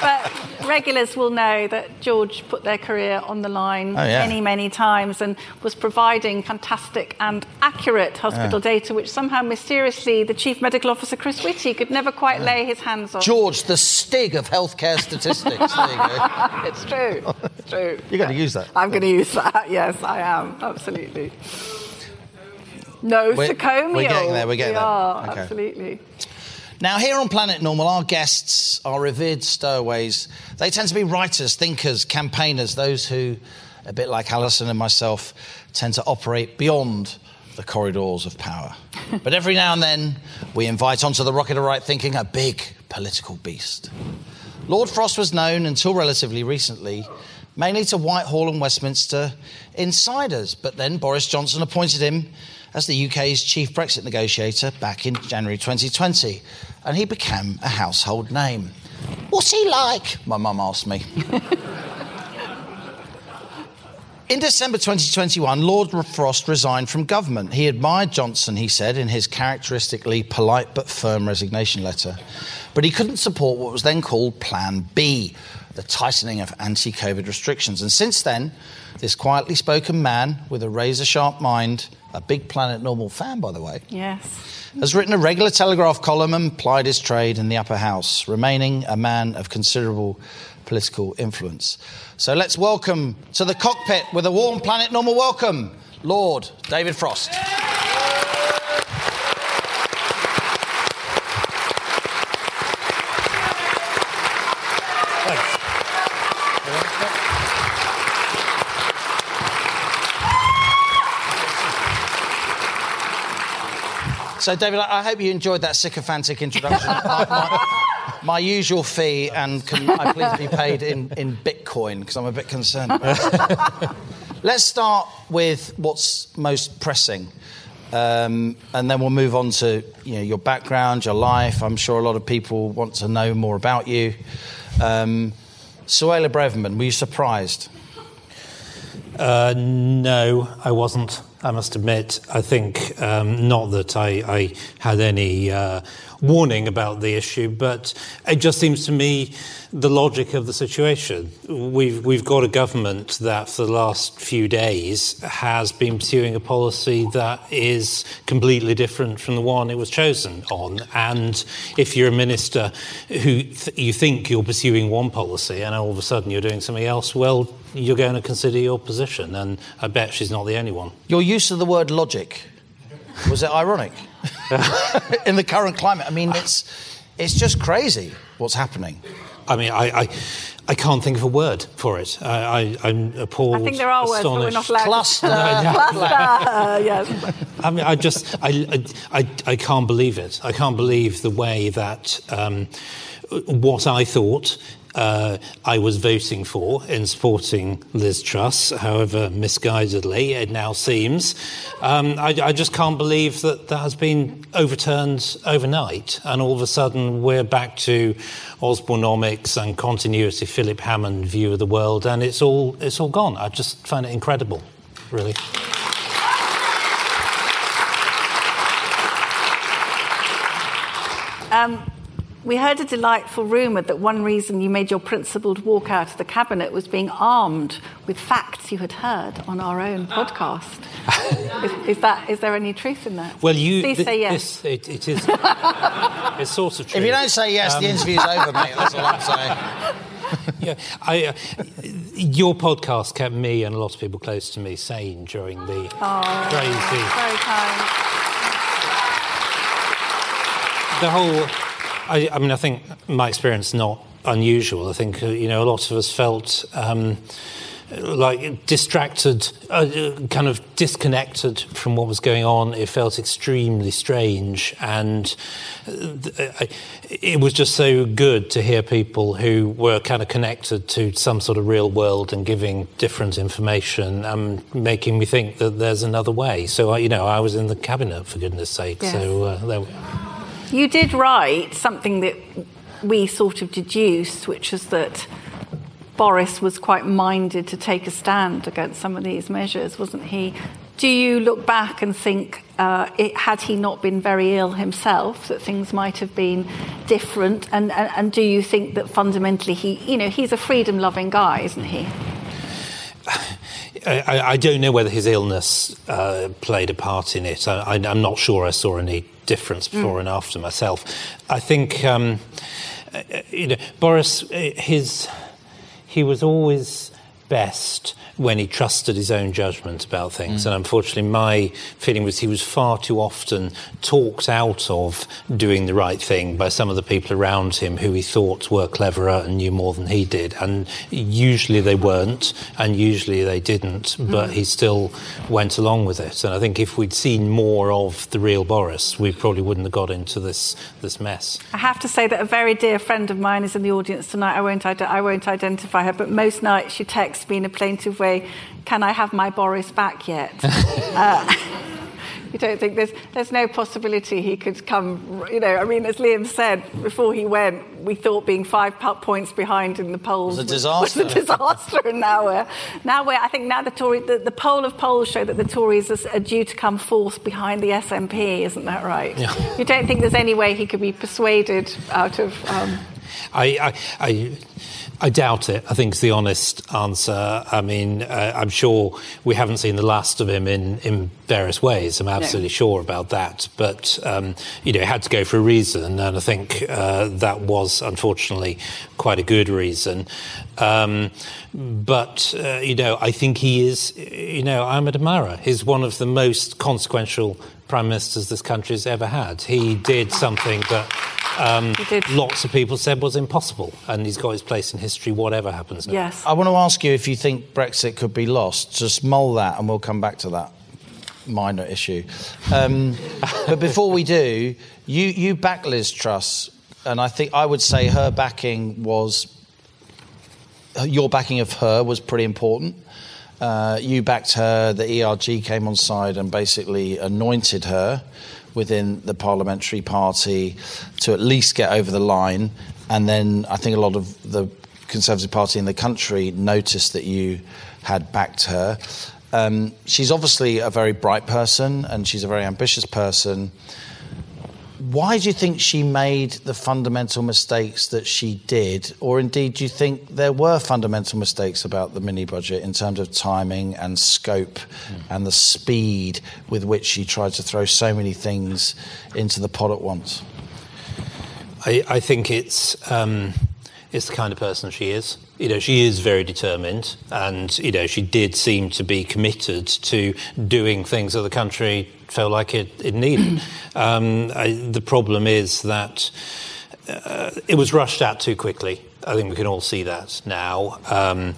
but regulars will know that George put their career on the line Oh, yeah. many, many times and was providing fantastic and accurate hospital data, which somehow mysteriously the chief medical officer Chris Whitty could never quite lay his hands on. George, the stig of healthcare statistics. there you go. it's true. It's true. You're going to use that. I'm going to use that. Yes, I am. Absolutely. No, We're- we're getting there, we're getting we there. Are, Okay. Absolutely. Now, here on Planet Normal, our guests are revered stowaways. They tend to be writers, thinkers, campaigners, those who, a bit like Allison and myself, tend to operate beyond the corridors of power. but every now and then, we invite onto the rocket of right thinking a big political beast. Lord Frost was known until relatively recently mainly to Whitehall and Westminster insiders, but then Boris Johnson appointed him as the UK's chief Brexit negotiator back in January 2020, and he became a household name. What's he like? My mum asked me. In December 2021, Lord Frost resigned from government. He admired Johnson, he said, in his characteristically polite but firm resignation letter. But he couldn't support what was then called Plan B, the tightening of anti COVID restrictions. And since then, this quietly spoken man with a razor sharp mind, a big Planet Normal fan, by the way, Yes. Has written a regular Telegraph column and plied his trade in the upper house, remaining a man of considerable political influence. So let's welcome to the cockpit with a warm Planet Normal welcome, Lord David Frost. So, David, I I hope you enjoyed that sycophantic introduction. my, my- my usual fee, and can I please be paid in, in Bitcoin because I'm a bit concerned. Let's start with what's most pressing, um, and then we'll move on to you know, your background, your life. I'm sure a lot of people want to know more about you. Um, Suella Braverman, were you surprised? Uh, no, I wasn't. I must admit. I think um, not that I, I had any uh, warning about the issue, but it just seems to me the logic of the situation. We've, we've got a government that for the last few days has been pursuing a policy that is completely different from the one it was chosen on. And if you're a minister who th- you think you're pursuing one policy and all of a sudden you're doing something else, well, you're going to consider your position. And I bet she's not the only one. Your use of the word logic was it ironic in the current climate? I mean, it's it's just crazy what's happening. I mean, I, I, I can't think of a word for it. I, I, I'm appalled. I think there are words, but we're not allowed. Cluster. Cluster. yes. I mean, I just, I, I, I, I can't believe it. I can't believe the way that um, what I thought uh, I was voting for in supporting Liz Truss, however misguidedly it now seems. Um, I, I, just can't believe that that has been overturned overnight, and all of a sudden we're back to Osborneomics and continuity Philip Hammond view of the world, and it's all it's all gone. I just find it incredible, really. Um, we heard a delightful rumour that one reason you made your principled walk out of the cabinet was being armed with facts you had heard on our own podcast. is, is, that is there any truth in that? Well, you please th- say yes. This, it, it is. it's sort of true. If you don't say yes, um, the interview's over, mate. That's all I'm saying. yeah, I, uh, your podcast kept me and a lot of people close to me sane during the oh, crazy. Very kind. The whole I, I mean, I think my experience is not unusual. I think, uh, you know, a lot of us felt. Um, like distracted, uh, kind of disconnected from what was going on. It felt extremely strange, and uh, it was just so good to hear people who were kind of connected to some sort of real world and giving different information, and making me think that there's another way. So, you know, I was in the cabinet for goodness' sake. Yes. So uh, there. You did write something that we sort of deduced, which is that Boris was quite minded to take a stand against some of these measures, wasn't he? Do you look back and think, uh, it, had he not been very ill himself, that things might have been different? And, and, and do you think that fundamentally he, you know, he's a freedom loving guy, isn't he? I, I, don't know whether his illness uh, played a part in it. I, am not sure I saw any difference before mm. and after myself. I think, um, you know, Boris, his, he was always best when he trusted his own judgment about things. Mm. And unfortunately, my feeling was he was far too often talked out of doing the right thing by some of the people around him who he thought were cleverer and knew more than he did. And usually they weren't, and usually they didn't, mm. but he still went along with it. And I think if we'd seen more of the real Boris, we probably wouldn't have got into this, this mess. I have to say that a very dear friend of mine is in the audience tonight. I won't, I won't identify her, but most nights she texts me in a plaintive way can I have my Boris back yet? uh, you don't think there's, there's no possibility he could come, you know, I mean, as Liam said, before he went, we thought being five points behind in the polls was a disaster. Was a disaster, and now we're, now we're, I think now the Tory, the, the poll of polls show that the Tories are, are due to come fourth behind the SNP, isn't that right? Yeah. You don't think there's any way he could be persuaded out of... Um... I, I, I I doubt it. I think it's the honest answer. I mean, uh, I'm sure we haven't seen the last of him in, in various ways. I'm absolutely no. sure about that. But, um, you know, it had to go for a reason. And I think uh, that was, unfortunately, quite a good reason. Um, but, uh, you know, I think he is, you know, I'm admirer. He's one of the most consequential prime ministers this country has ever had. He did something that um, lots of people said was impossible, and he's got his place in history, whatever happens. Now. Yes. I want to ask you if you think Brexit could be lost. Just mull that, and we'll come back to that minor issue. Um, but before we do, you you back Liz Truss, and I think I would say her backing was your backing of her was pretty important. Uh, you backed her. The ERG came on side and basically anointed her within the parliamentary party to at least get over the line. And then I think a lot of the Conservative Party in the country noticed that you had backed her. Um, she's obviously a very bright person and she's a very ambitious person. Why do you think she made the fundamental mistakes that she did? Or indeed, do you think there were fundamental mistakes about the mini budget in terms of timing and scope and the speed with which she tried to throw so many things into the pot at once? I, I think it's um, it's the kind of person she is. You know, she is very determined, and you know, she did seem to be committed to doing things that the country felt like it, it needed. um, I, the problem is that uh, it was rushed out too quickly. I think we can all see that now. Um,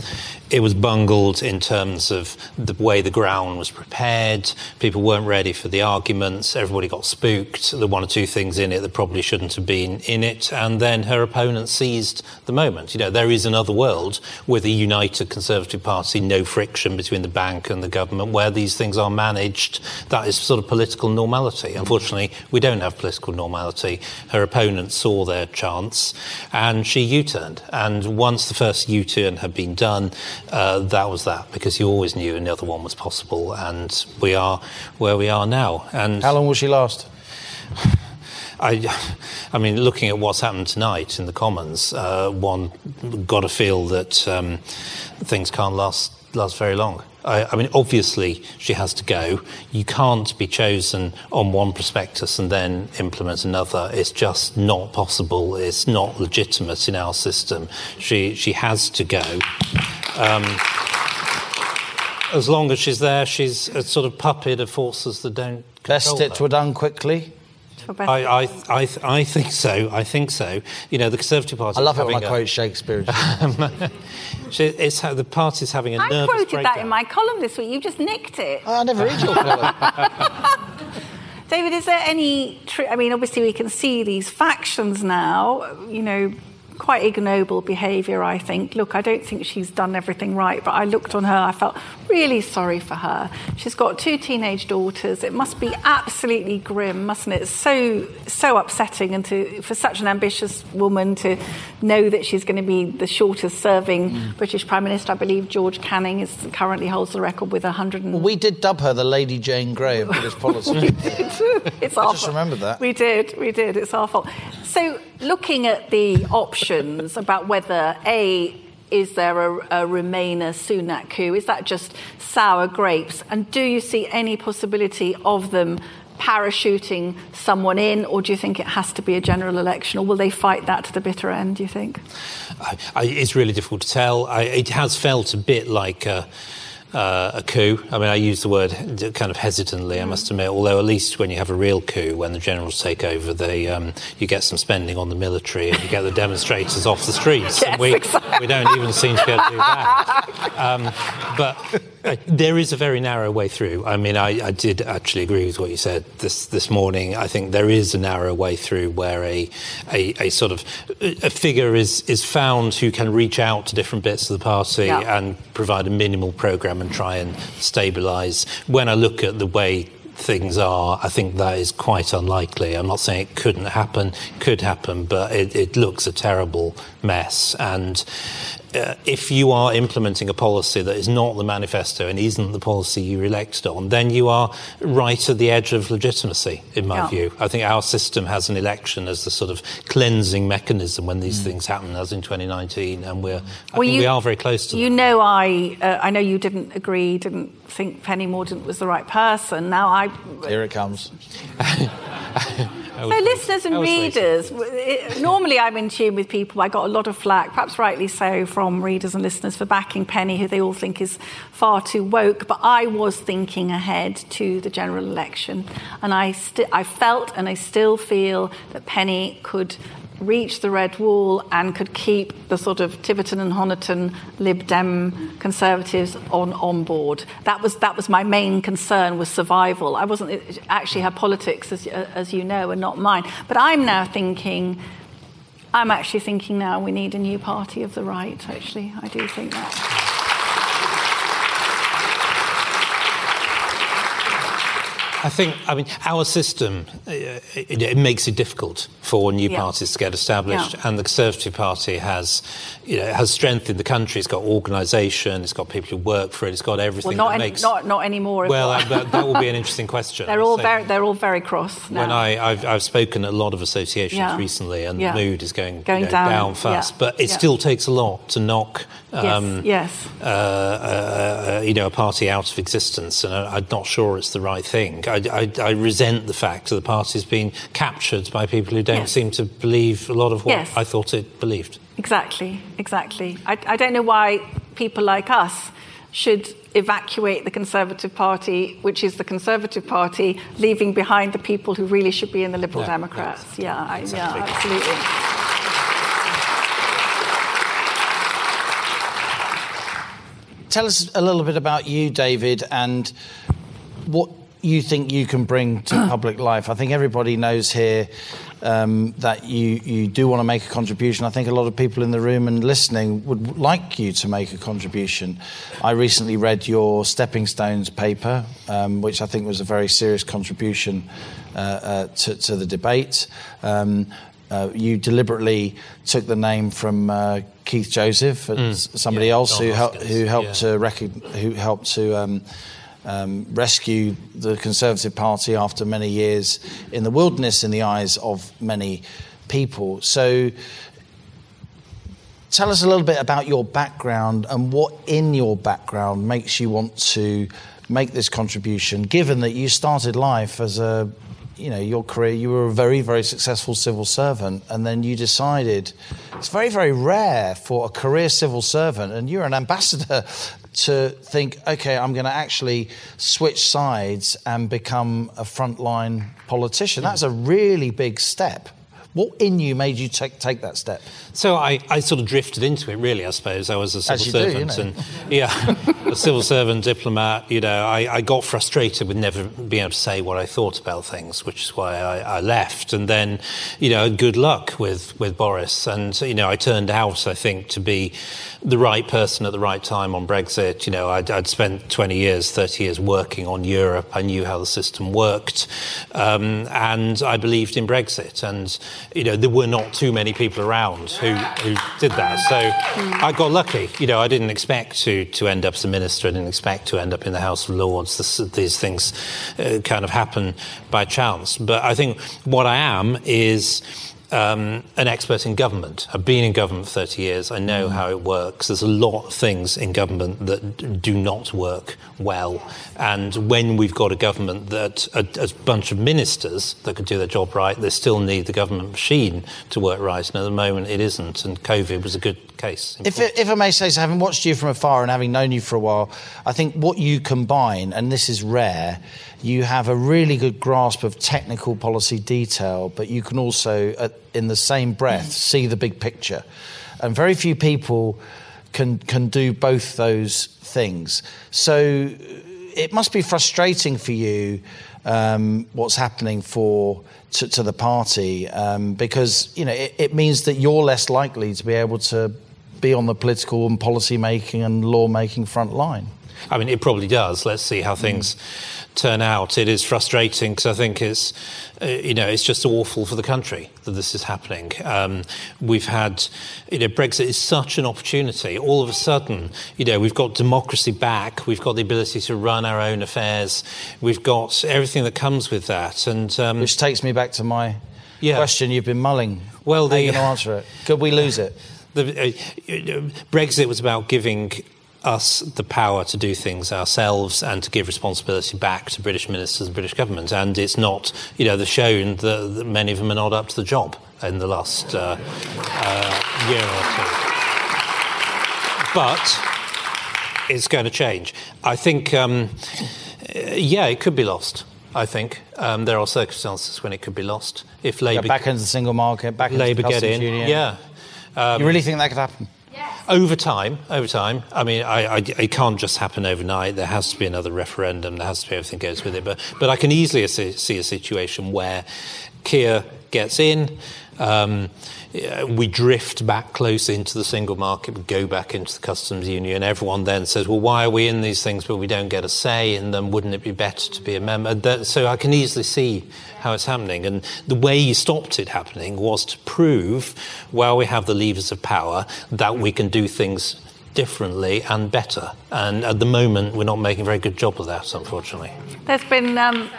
it was bungled in terms of the way the ground was prepared. People weren't ready for the arguments. Everybody got spooked. There were one or two things in it that probably shouldn't have been in it. And then her opponent seized the moment. You know, there is another world with a united Conservative Party, no friction between the bank and the government, where these things are managed. That is sort of political normality. Unfortunately, we don't have political normality. Her opponent saw their chance and she U turned. And once the first U turn had been done, uh, that was that, because you always knew another one was possible. And we are where we are now. And How long will she last? I, I mean, looking at what's happened tonight in the Commons, uh, one got to feel that um, things can't last last very long. I, I mean, obviously, she has to go. You can't be chosen on one prospectus and then implement another. It's just not possible. It's not legitimate in our system. She she has to go. Um, as long as she's there, she's a sort of puppet of forces that don't. Best control it were done quickly. For. I, I, I, I think so. I think so. You know, the Conservative Party. I love it when I quote Shakespeare. She- It's how the party's having a I nervous quoted that in my column this week. You just nicked it. I never read your column. David, is there any? Tr- I mean, obviously we can see these factions now. You know, quite ignoble behaviour. I think. Look, I don't think she's done everything right, but I looked on her. I felt really sorry for her. She's got two teenage daughters. It must be absolutely grim, mustn't it? So so upsetting, and to for such an ambitious woman to know that she's going to be the shortest serving mm. British Prime Minister. I believe George Canning is currently holds the record with 100. And- Well, we did dub her the Lady Jane Grey of British politics. it's I our just fault. remembered that. We did, we did. It's our fault. So, looking at the options about whether A, is there a, a Remainer Sunak coup? Is that just sour grapes? And do you see any possibility of them parachuting someone in, or do you think it has to be a general election, or will they fight that to the bitter end, do you think? I, I, it's really difficult to tell. I, it has felt a bit like a, uh, a coup. I mean, I use the word kind of hesitantly, I must admit, although at least when you have a real coup, when the generals take over, they, um, you get some spending on the military and you get the demonstrators off the streets. Yes, And we, exactly. we don't even seem to be able to do that. Um, but there is a very narrow way through. I mean, I, I did actually agree with what you said this, this morning. I think there is a narrow way through where a, a, a sort of a figure is, is found who can reach out to different bits of the party Yeah. and provide a minimal programme and try and stabilise. When I look at the way things are, I think that is quite unlikely. I'm not saying it couldn't happen, could happen, but it, it looks a terrible mess. And uh, if you are implementing a policy that is not the manifesto and isn't the policy you were elected on, then you are right at the edge of legitimacy, in my Yeah. view. I think our system has an election as the sort of cleansing mechanism when these things happen, as in 2019, and we're, Mm. Well, think you- we are very close to You that. know, I uh, I know you didn't agree, didn't think Penny Mordaunt was the right person. Now I Here it comes. So, listeners and I was waiting. readers, normally I'm in tune with people. I got a lot of flack, perhaps rightly so, from readers and listeners for backing Penny, who they all think is far too woke. But I was thinking ahead to the general election, and I, sti- I felt and I still feel that Penny could reach the red wall and could keep the sort of Tiverton and Honiton Lib Dem Conservatives on, on board. That was, that was my main concern was survival. I wasn't actually her politics, as, as you know, and not mine. But I'm now thinking, I'm actually thinking now we need a new party of the right, actually. I do think that. I think, I mean, our system, uh, it, it makes it difficult for new Yeah. parties to get established, Yeah. and the Conservative Party has, you know, has strength in the country. It's got organisation, it's got people who work for it, it's got everything Well, not, that any, makes. not, not anymore. well, I, that, that will be an interesting question. they're all So very they're all very cross now. When I, I've, I've spoken at a lot of associations Yeah. recently, and the mood is going, Going you know, down, down, fast, but it still takes a lot to knock. um, yes, yes. uh, uh, you know, a party out of existence, and I, I'm not sure it's the right thing. I, I, I resent the fact that the party's been captured by people who don't Yes. seem to believe a lot of what Yes. I thought it believed. Exactly, exactly. I, I don't know why people like us should evacuate the Conservative Party, which is the Conservative Party, leaving behind the people who really should be in the Liberal Yeah, Democrats. Yeah, I, Exactly. yeah, absolutely. Tell us a little bit about you, David, and what you think you can bring to public life. I think everybody knows here um, that you, you do want to make a contribution. I think a lot of people in the room and listening would like you to make a contribution. I recently read your Stepping Stones paper, um, which I think was a very serious contribution uh, uh, to, to the debate. Um, uh, you deliberately took the name from uh, Keith Joseph, as somebody Mm. Yeah, else who, hel- who helped yeah. to recog- who helped to um, um, rescue the Conservative Party after many years in the wilderness in the eyes of many people. So, tell us a little bit about your background and what in your background makes you want to make this contribution, given that you started life as a you know your career you were a very very successful civil servant and then you decided it's very very rare for a career civil servant and you're an ambassador to think okay i'm going to actually switch sides and become a frontline politician. Hmm. That's a really big step what in you made you take, take that step So I, I sort of drifted into it, really, I suppose. I was a civil you do, servant. you know. And, yeah, a civil servant, diplomat. You know, I, I got frustrated with never being able to say what I thought about things, which is why I, I left. And then, you know, good luck with, with Boris. And, you know, I turned out, I think, to be the right person at the right time on Brexit. You know, I'd, I'd spent 20 years, 30 years working on Europe. I knew how the system worked. Um, and I believed in Brexit. And, you know, there were not too many people around who, who did that. So I got lucky. You know, I didn't expect to, to end up as a minister. I didn't expect to end up in the House of Lords. This, these things uh, kind of happen by chance. But I think what I am is um, an expert in government. I've been in government for 30 years. I know how it works. There's a lot of things in government that do not work well. And when we've got a government that, a, a bunch of ministers that could do their job right, they still need the government machine to work right. And at the moment, it isn't. And COVID was a good case. If, point. if I may say so, having watched you from afar and having known you for a while, I think what you combine, and this is rare, you have a really good grasp of technical policy detail, but you can also, uh, in the same breath, see the big picture. And very few people can, can do both those things. So it must be frustrating for you um, what's happening for to, to the party um, because you know it, it means that you're less likely to be able to be on the political and policy making and law making front line. I mean, it probably does. Let's see how things turn out. It is frustrating because I think it's, uh, you know, it's just awful for the country that this is happening. Um, we've had, you know, Brexit is such an opportunity. All of a sudden, you know, we've got democracy back. We've got the ability to run our own affairs. We've got everything that comes with that. And um, Which takes me back to my Yeah. question you've been mulling. Well, How are you the- going to answer it? Could we lose it? The, uh, Brexit was about giving us the power to do things ourselves and to give responsibility back to British ministers and British government. And it's not, you know, they've shown that, that many of them are not up to the job in the last uh, uh, year or two. But it's going to change. I think, um, yeah, it could be lost. I think um, there are circumstances when it could be lost if Labour back into the single market, back into Labour the get in. union. Yeah. Um, you really think that could happen? Over time, over time. I mean, I, I, it can't just happen overnight. There has to be another referendum. There has to be everything goes with it. But, but I can easily see, see a situation where Keir gets in. Um, we drift back closer into the single market, we go back into the customs union. Everyone then says, well, why are we in these things but we don't get a say in them? Wouldn't it be better to be a member? So I can easily see how it's happening. And the way you stopped it happening was to prove, while we have the levers of power, that we can do things differently and better. And at the moment, we're not making a very good job of that, unfortunately. There's been um,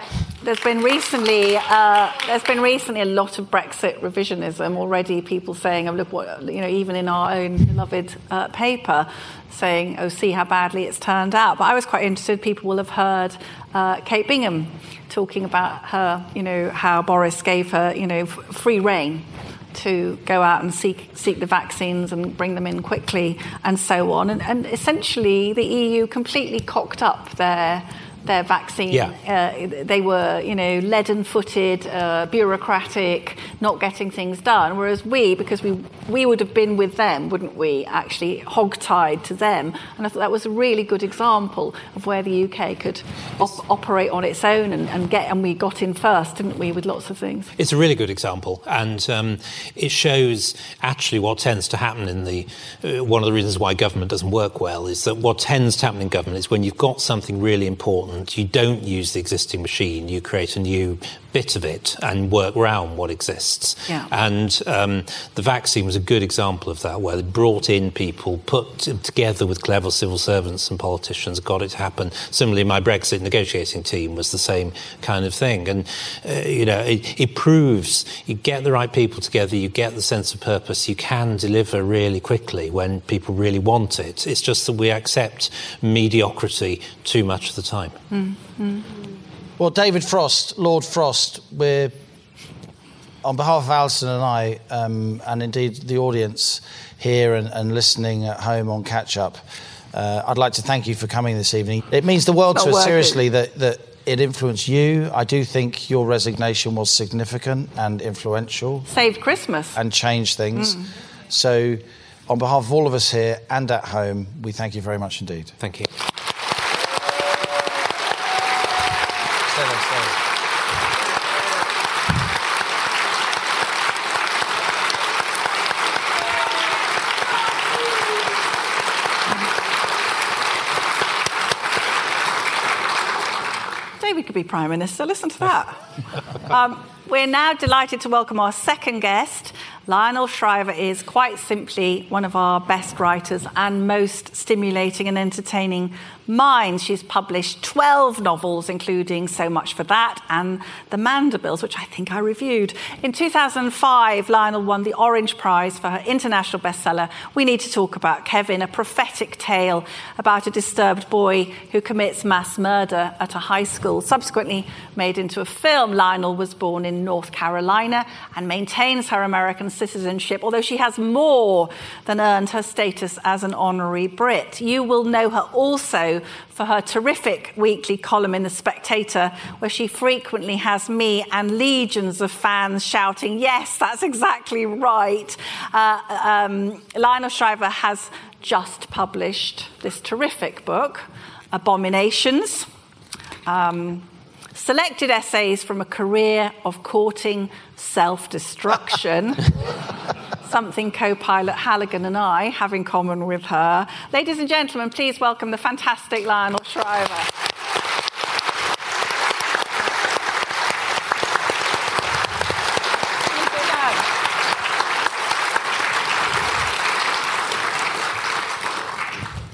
there's been recently uh, there's been recently a lot of Brexit revisionism already. People saying, "Oh, look, what you know," even in our own beloved uh, paper, saying, "Oh, see how badly it's turned out." But I was quite interested. People will have heard uh, Kate Bingham talking about her, you know, how Boris gave her, you know, free reign to go out and seek, seek the vaccines and bring them in quickly and so on. And, and essentially, the EU completely cocked up their their vaccine. Yeah. Uh, they were, you know, leaden-footed, uh, bureaucratic, not getting things done. Whereas we, because we we would have been with them, wouldn't we? Actually, hog-tied to them. And I thought that was a really good example of where the UK could op- operate on its own and, and get. And we got in first, didn't we, with lots of things. It's a really good example, and um, it shows actually what tends to happen in the. Uh, one of the reasons why government doesn't work well is that what tends to happen in government is when you've got something really important, you don't use the existing machine, you create a new bit of it and work around what exists. Yeah. And um, the vaccine was a good example of that, where they brought in people, put together with clever civil servants and politicians, got it to happen. Similarly, my Brexit negotiating team was the same kind of thing. And, uh, you know, it, it proves you get the right people together, you get the sense of purpose, you can deliver really quickly when people really want it. It's just that we accept mediocrity too much of the time. Well, David Frost, Lord Frost, we're on behalf of Allison and I, um, and indeed the audience here and, and listening at home on catch up. Uh, I'd like to thank you for coming this evening. It means the world to us, working. seriously, that, that it influenced you. I do think your resignation was significant and influential Saved Christmas. and changed things. So, on behalf of all of us here and at home, we thank you very much indeed. Thank you. Stay there, stay there. David could be Prime Minister. Listen to that. um, we're now delighted to welcome our second guest. Lionel Shriver is quite simply one of our best writers and most stimulating and entertaining minds. She's published 12 novels, including So Much for That and The Mandibles, which I think I reviewed. In 2005, Lionel won the Orange Prize for her international bestseller, We Need to Talk About Kevin, a prophetic tale about a disturbed boy who commits mass murder at a high school. Subsequently made into a film, Lionel was born in North Carolina and maintains her American citizenship, although she has more than earned her status as an honorary Brit. You will know her also for her terrific weekly column in The Spectator, where she frequently has me and legions of fans shouting, Yes, that's exactly right. Uh, um, Lionel Shriver has just published this terrific book, Abominations. Um, selected essays from a career of courting self destruction. Something co pilot Halligan and I have in common with her. Ladies and gentlemen, please welcome the fantastic Lionel Shriver. Please sit down.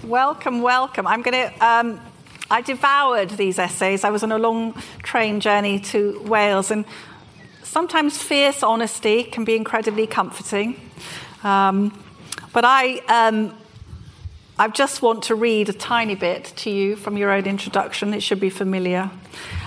Welcome, welcome. I'm going to. Um, I devoured these essays. I was on a long train journey to Wales, and sometimes fierce honesty can be incredibly comforting. Um, but I, um, I just want to read a tiny bit to you from your own introduction. It should be familiar.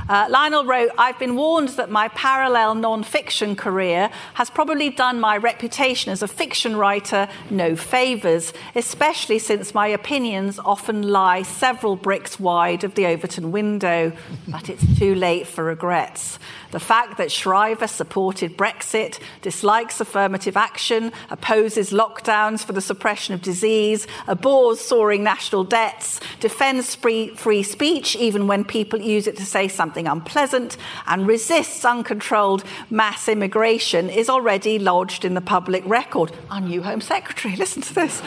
Uh, Lionel wrote, I've been warned that my parallel non fiction career has probably done my reputation as a fiction writer no favours, especially since my opinions often lie several bricks wide of the Overton window. But it's too late for regrets. The fact that Shriver supported Brexit, dislikes affirmative action, opposes lockdowns for the suppression of disease, abhors soaring national debts, defends free, free speech even when people use it to say something something unpleasant and resists uncontrolled mass immigration is already lodged in the public record. Our new Home Secretary, listen to this.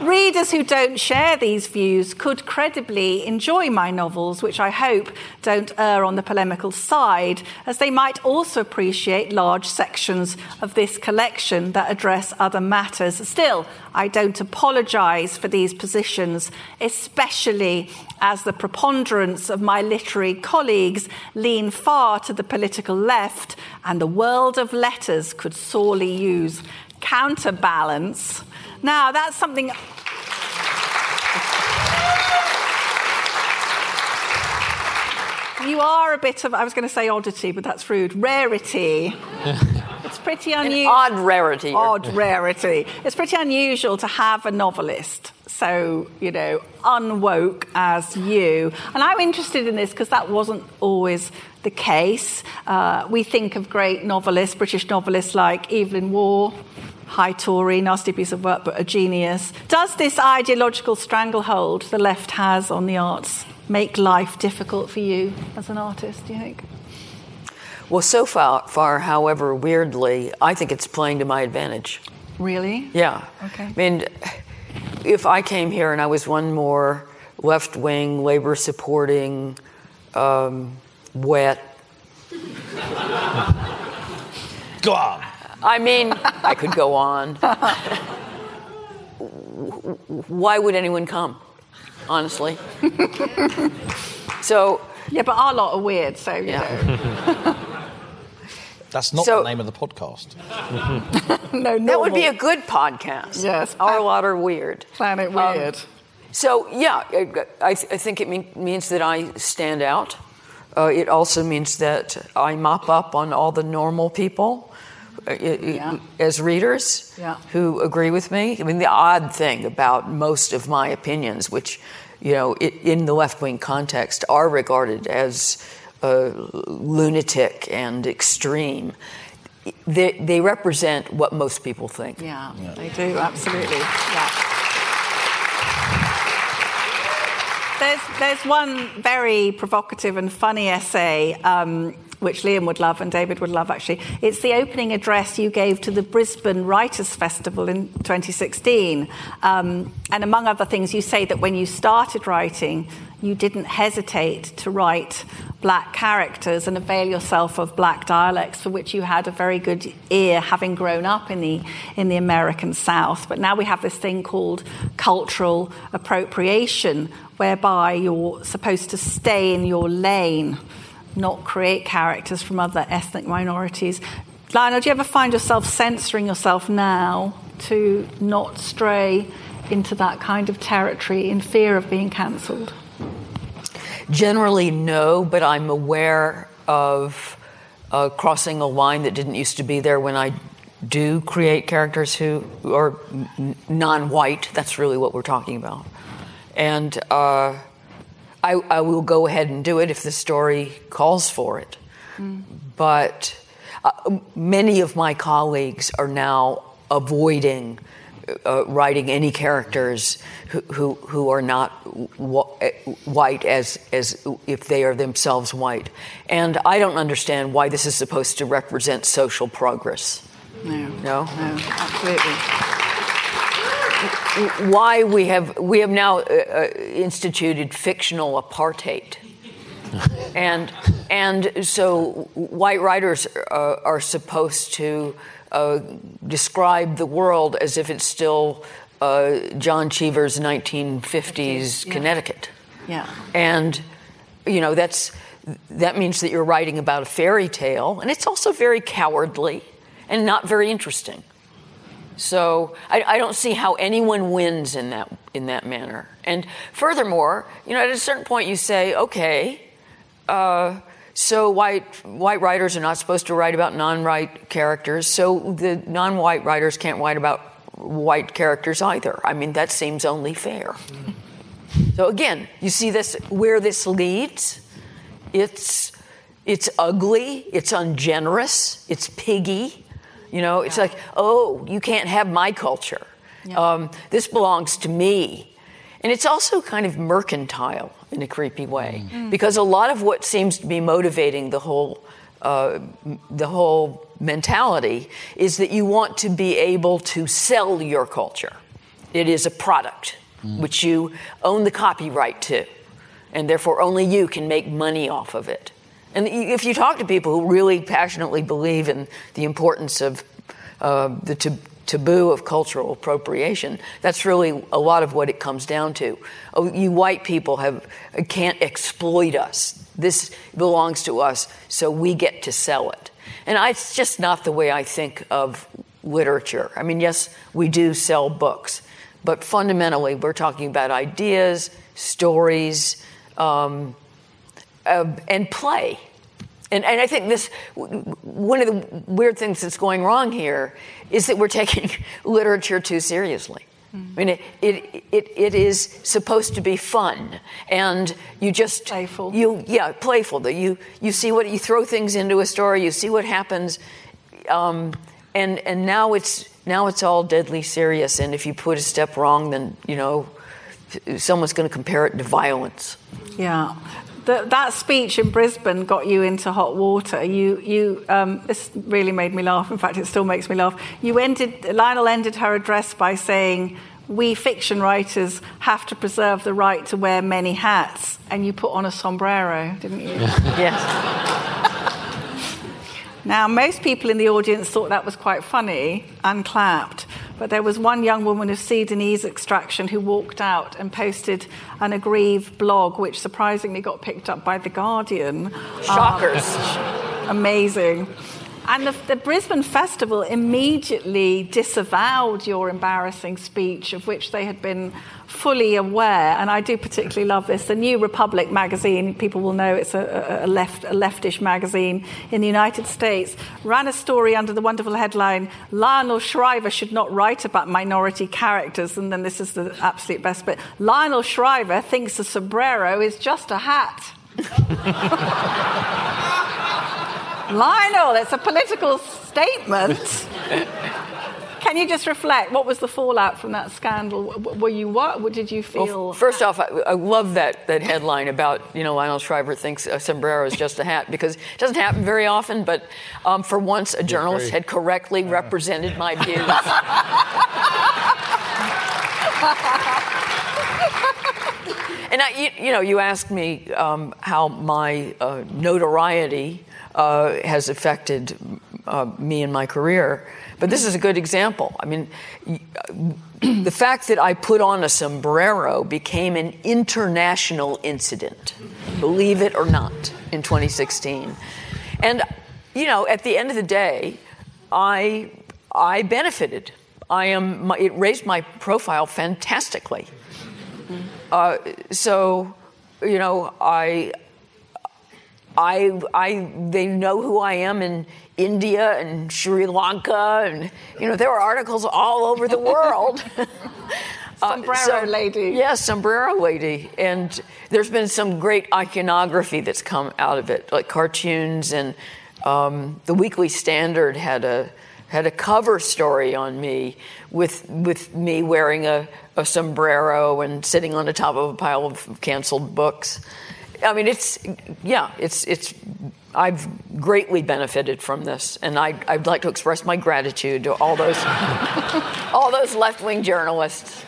Readers who don't share these views could credibly enjoy my novels, which I hope don't err on the polemical side, as they might also appreciate large sections of this collection that address other matters. Still, I don't apologise for these positions, especially as the preponderance of my literary colleagues lean far to the political left, and the world of letters could sorely use counterbalance. Now, that's something. You are a bit of, I was going to say oddity, but that's rude. Rarity. it's pretty unusual. Odd rarity. Odd rarity. It's pretty unusual to have a novelist so, you know, unwoke as you. And I'm interested in this because that wasn't always the case. Uh, we think of great novelists, British novelists like Evelyn Waugh, high Tory, nasty piece of work, but a genius. Does this ideological stranglehold the left has on the arts make life difficult for you as an artist, do you think? Well, so far, far, however, weirdly, I think it's playing to my advantage. Really? Yeah. Okay. I mean, if I came here and I was one more left wing, labor supporting, um, wet. Go on. I mean, I could go on. Why would anyone come? Honestly. so. Yeah, but our lot are weird, so you Yeah. That's not So- the name of the podcast. know. no, That would be a good podcast. Yes. Our water weird. Planet Um, Weird. So, yeah, I, I I think it mean, means that I stand out. Uh, it also means that I mop up on all the normal people uh, i- i- Yeah. as readers Yeah. who agree with me. I mean, the odd thing about most of my opinions, which, you know, i in the left wing context are regarded as uh, lunatic and extreme, they, they represent what most people think. Yeah, they do, absolutely. Yeah. There's, there's one very provocative and funny essay um, which Liam would love and David would love, actually. It's the opening address you gave to the Brisbane Writers' Festival in 2016. Um, and among other things, you say that when you started writing, you didn't hesitate to write black characters and avail yourself of black dialects for which you had a very good ear having grown up in the in the American South. But now we have this thing called cultural appropriation whereby you're supposed to stay in your lane not create characters from other ethnic minorities. Lionel do you ever find yourself censoring yourself now to not stray into that kind of territory in fear of being cancelled Generally, no, but I'm aware of uh, crossing a line that didn't used to be there when I do create characters who are non-white. That's really what we're talking about, and uh, I, I will go ahead and do it if the story calls for it. But uh, many of my colleagues are now avoiding uh, writing any characters who, who, who are not wh- white as, as if they are themselves white. And I don't understand why this is supposed to represent social progress. no No? no absolutely Why we have, we have now uh, uh, instituted fictional apartheid. and, and so white writers uh, are supposed to uh, describe the world as if it's still uh, John Cheever's 1950s Yeah. Connecticut. yeah And, you know, that's, that means that you're writing about a fairy tale, and it's also very cowardly and not very interesting. So I, I don't see how anyone wins in that in that manner. And furthermore, you know, at a certain point, you say, okay, uh, so white white writers are not supposed to write about non-white characters, so the non-white writers can't write about white characters either. I mean, that seems only fair. So again, you see this where this leads. It's it's ugly. It's ungenerous. It's piggy. You know, it's like, oh, you can't have my culture. Um, this belongs to me. And it's also kind of mercantile in a creepy way, because a lot of what seems to be motivating the whole uh, the whole mentality is that you want to be able to sell your culture. It is a product which you own the copyright to, and therefore only you can make money off of it. And if you talk to people who really passionately believe in the importance of uh, the tab- taboo of cultural appropriation, that's really a lot of what it comes down to. Oh, you white people have can't exploit us. This belongs to us, so we get to sell it. And I, it's just not the way I think of literature. I mean, yes, we do sell books, but fundamentally, we're talking about ideas, stories, um, uh, and play. And, and I think this one of the weird things that's going wrong here is that we're taking literature too seriously. I mean, it, it, it, it is supposed to be fun, and you just Playful. You yeah, playful. That you you see what you throw things into a story, you see what happens, um, and and now it's now it's all deadly serious. And if you put a step wrong, then you know someone's going to compare it to violence. Yeah. The, that speech in Brisbane got you into hot water. You, you, um, this really made me laugh. In fact, it still makes me laugh. You ended, Lionel ended her address by saying, "We fiction writers have to preserve the right to wear many hats," and you put on a sombrero, didn't you? Yes. Now, most people in the audience thought that was quite funny and clapped, but there was one young woman of Sudanese extraction who walked out and posted an aggrieved blog, which surprisingly got picked up by The Guardian. Shockers. Um, amazing. And the, the Brisbane Festival immediately disavowed your embarrassing speech, of which they had been fully aware. And I do particularly love this. The New Republic magazine, people will know it's a, a, left, a leftish magazine in the United States, ran a story under the wonderful headline Lionel Shriver should not write about minority characters. And then this is the absolute best bit Lionel Shriver thinks a sombrero is just a hat. Lionel, it's a political statement. Can you just reflect? What was the fallout from that scandal? Were you what? What did you feel? Well, first off, I, I love that, that headline about, you know, Lionel Shriver thinks a sombrero is just a hat because it doesn't happen very often, but um, for once a journalist had correctly represented my views. and I, you, you know, you asked me um, how my uh, notoriety uh, has affected uh, me and my career. But this is a good example. I mean, the fact that I put on a sombrero became an international incident, believe it or not, in 2016. And, you know, at the end of the day, I, I benefited. I am, it raised my profile fantastically. Uh, so, you know, I, I, I, they know who I am in India and Sri Lanka, and you know there were articles all over the world. Uh, Sombrero lady. Yes, sombrero lady, and there's been some great iconography that's come out of it, like cartoons, and um, the Weekly Standard had a had a cover story on me with with me wearing a, a sombrero and sitting on the top of a pile of canceled books. I mean, it's yeah, it's it's. I've greatly benefited from this, and I, I'd like to express my gratitude to all those all those left wing journalists.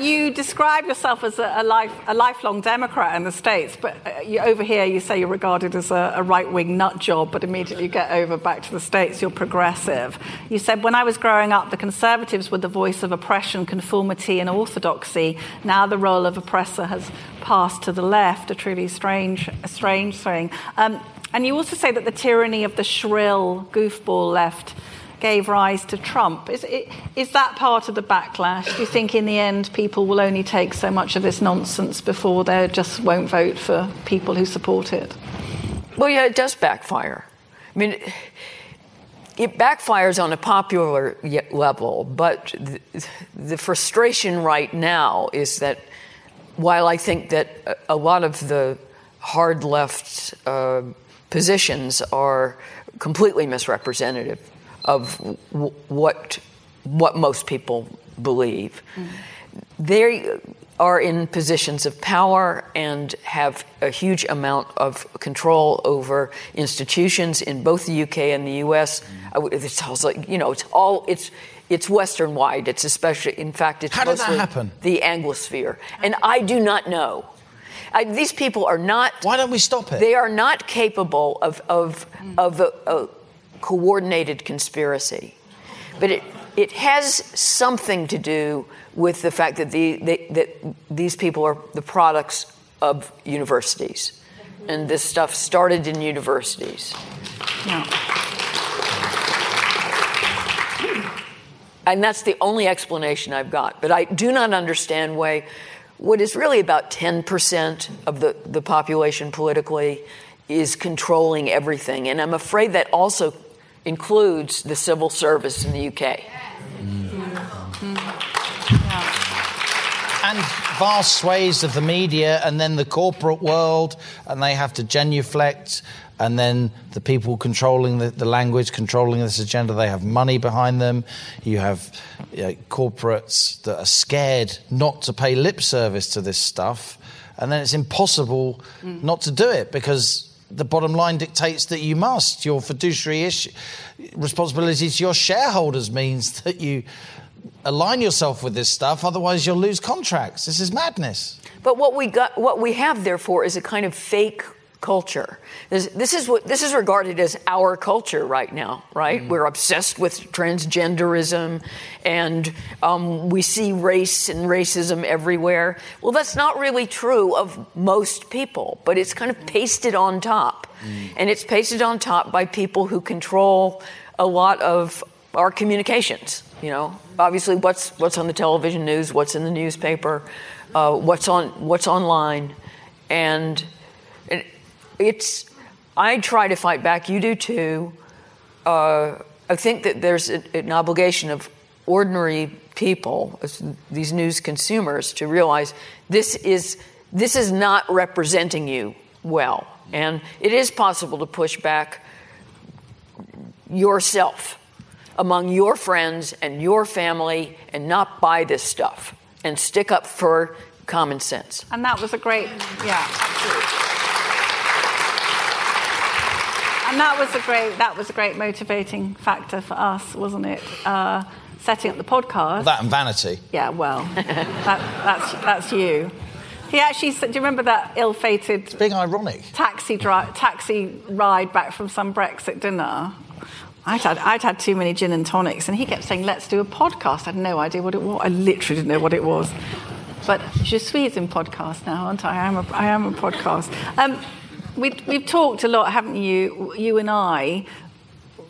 You describe yourself as a, a, life, a lifelong Democrat in the States, but uh, you, over here you say you're regarded as a, a right wing nut job, but immediately you get over back to the States, you're progressive. You said, When I was growing up, the conservatives were the voice of oppression, conformity, and orthodoxy. Now the role of oppressor has passed to the left, a truly strange, a strange thing. Um, and you also say that the tyranny of the shrill goofball left gave rise to Trump. Is, is that part of the backlash? Do you think in the end people will only take so much of this nonsense before they just won't vote for people who support it? Well, yeah, it does backfire. I mean, it backfires on a popular level, but the, frustration right now is that while I think that a lot of the hard left uh, positions are completely misrepresentative of w- what what most people believe. They are in positions of power and have a huge amount of control over institutions in both the UK and the US. Would- It's also, you know, it's all it's it's Western wide. It's especially, in fact, it's How did that mostly happen? the Anglosphere, and I do not know. I, these people are not. Why don't we stop it? They are not capable of of of a, a coordinated conspiracy, but it it has something to do with the fact that the they, that these people are the products of universities, and this stuff started in universities. And that's the only explanation I've got. But I do not understand why what is really about 10% of the, the population politically is controlling everything. And I'm afraid that also includes the civil service in the UK. Hmm. and vast swathes of the media and then the corporate world and they have to genuflect and then the people controlling the, the language controlling this agenda they have money behind them. You have you know, corporates that are scared not to pay lip service to this stuff and then it's impossible hmm. not to do it because the bottom line dictates that you must your fiduciary issue, responsibility to your shareholders means that you align yourself with this stuff, otherwise you'll lose contracts. This is madness. But what we got, what we have, therefore, is a kind of fake culture. This, this is what this is regarded as our culture right now, right? We're obsessed with transgenderism, and um, we see race and racism everywhere. Well, that's not really true of most people, but it's kind of pasted on top, and it's pasted on top by people who control a lot of our communications. You know, obviously, what's what's on the television news, what's in the newspaper, uh, what's on what's online, and it, it's. I try to fight back. You do too. Uh, I think that there's a, an obligation of ordinary people, these news consumers, to realize this is this is not representing you well, and it is possible to push back yourself among your friends and your family and not buy this stuff and stick up for common sense. And that was a great, yeah, absolutely. And that was a great, that was a great motivating factor for us, wasn't it? Uh, setting up the podcast. That and vanity. Yeah, well, that, that's that's you. He actually said, do you remember that ill-fated It's Being ironic. taxi dri- taxi ride back from some Brexit dinner? I'd had, I'd had too many gin and tonics, and he kept saying, "Let's do a podcast." I had no idea what it was. I literally didn't know what it was. But Je suis in podcast now, aren't I? I am a, I am a podcast. Um, we, we've talked a lot, haven't you? You and I.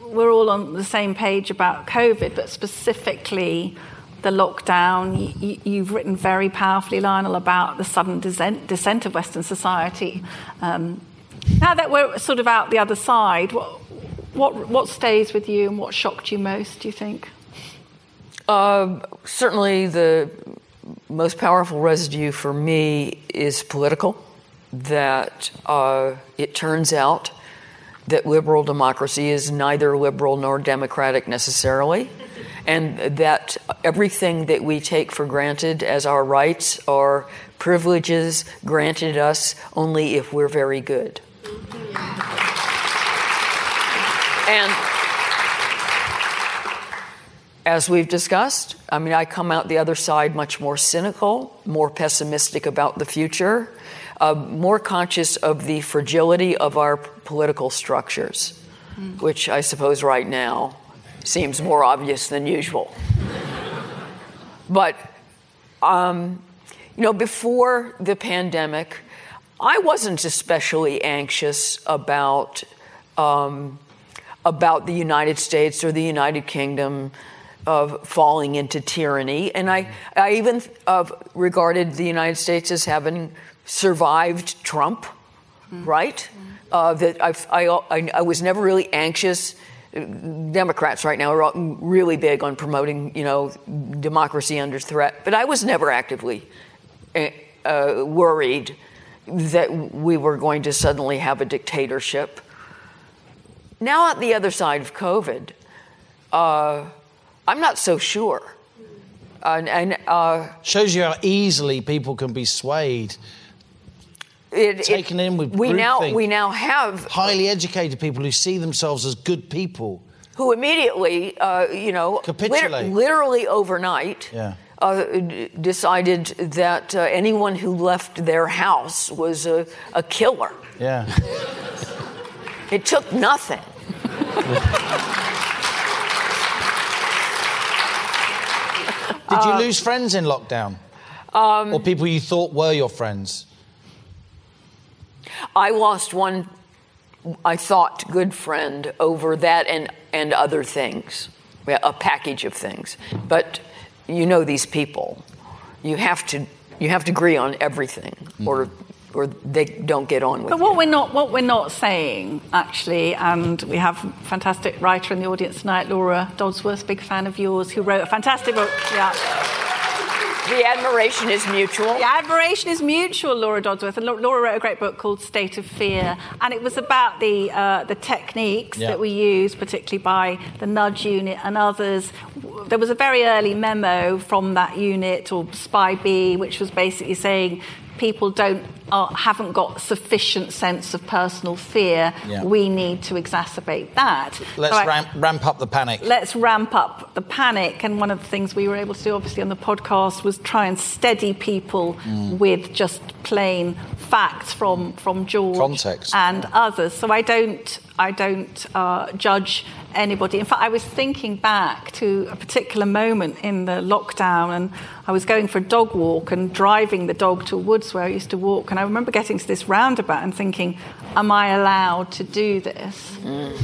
We're all on the same page about COVID, but specifically the lockdown. You, you've written very powerfully, Lionel, about the sudden descent, descent of Western society. Um, now that we're sort of out the other side, what, what, what stays with you and what shocked you most, do you think? Uh, certainly, the most powerful residue for me is political. That uh, it turns out that liberal democracy is neither liberal nor democratic necessarily, and that everything that we take for granted as our rights are privileges granted us only if we're very good. And as we've discussed, I mean, I come out the other side much more cynical, more pessimistic about the future, uh, more conscious of the fragility of our political structures, which I suppose right now seems more obvious than usual. but, um, you know, before the pandemic, I wasn't especially anxious about. Um, about the United States or the United Kingdom of falling into tyranny. And I, I even uh, regarded the United States as having survived Trump, right? Uh, that I, I, I was never really anxious. Democrats right now are all really big on promoting, you know, democracy under threat. But I was never actively uh, uh, worried that we were going to suddenly have a dictatorship. Now, at the other side of COVID, uh, I'm not so sure. and, and uh, Shows you how easily people can be swayed. it, it- Taken in with we now groupthink. we now have Highly educated people who see themselves as good people. who immediately, uh, you know, lit- literally overnight, Yeah. uh, decided that uh, anyone who left their house was a, a killer. Yeah. It took nothing. Did Uh, you lose friends in lockdown? Um, or people you thought were your friends? I lost one, I thought, good friend over that and, and other things, a package of things. But you know these people. You have to, you have to agree on everything, or, or they don't get on with But you. what we're not what we're not saying actually, and we have a fantastic writer in the audience tonight, Laura Dodsworth, big fan of yours, who wrote a fantastic book. Yeah. The admiration is mutual. The admiration is mutual, Laura Dodsworth. And Laura wrote a great book called State of Fear. And it was about the, uh, the techniques Yeah. that we use, particularly by the Nudge Unit and others. There was a very early memo from that unit, or SPI-B, which was basically saying people don't uh, haven't got sufficient sense of personal fear. Yeah. We need to exacerbate that. Let's So I- ramp, ramp up the panic. let's ramp up the panic. And one of the things we were able to do, obviously, on the podcast was try and steady people Mm. with just plain facts from from George Context. and others. So I don't I don't uh, judge anybody. In fact, I was thinking back to a particular moment in the lockdown, and I was going for a dog walk and driving the dog to a woods where I used to walk, and I remember getting to this roundabout and thinking, "Am I allowed to do this?"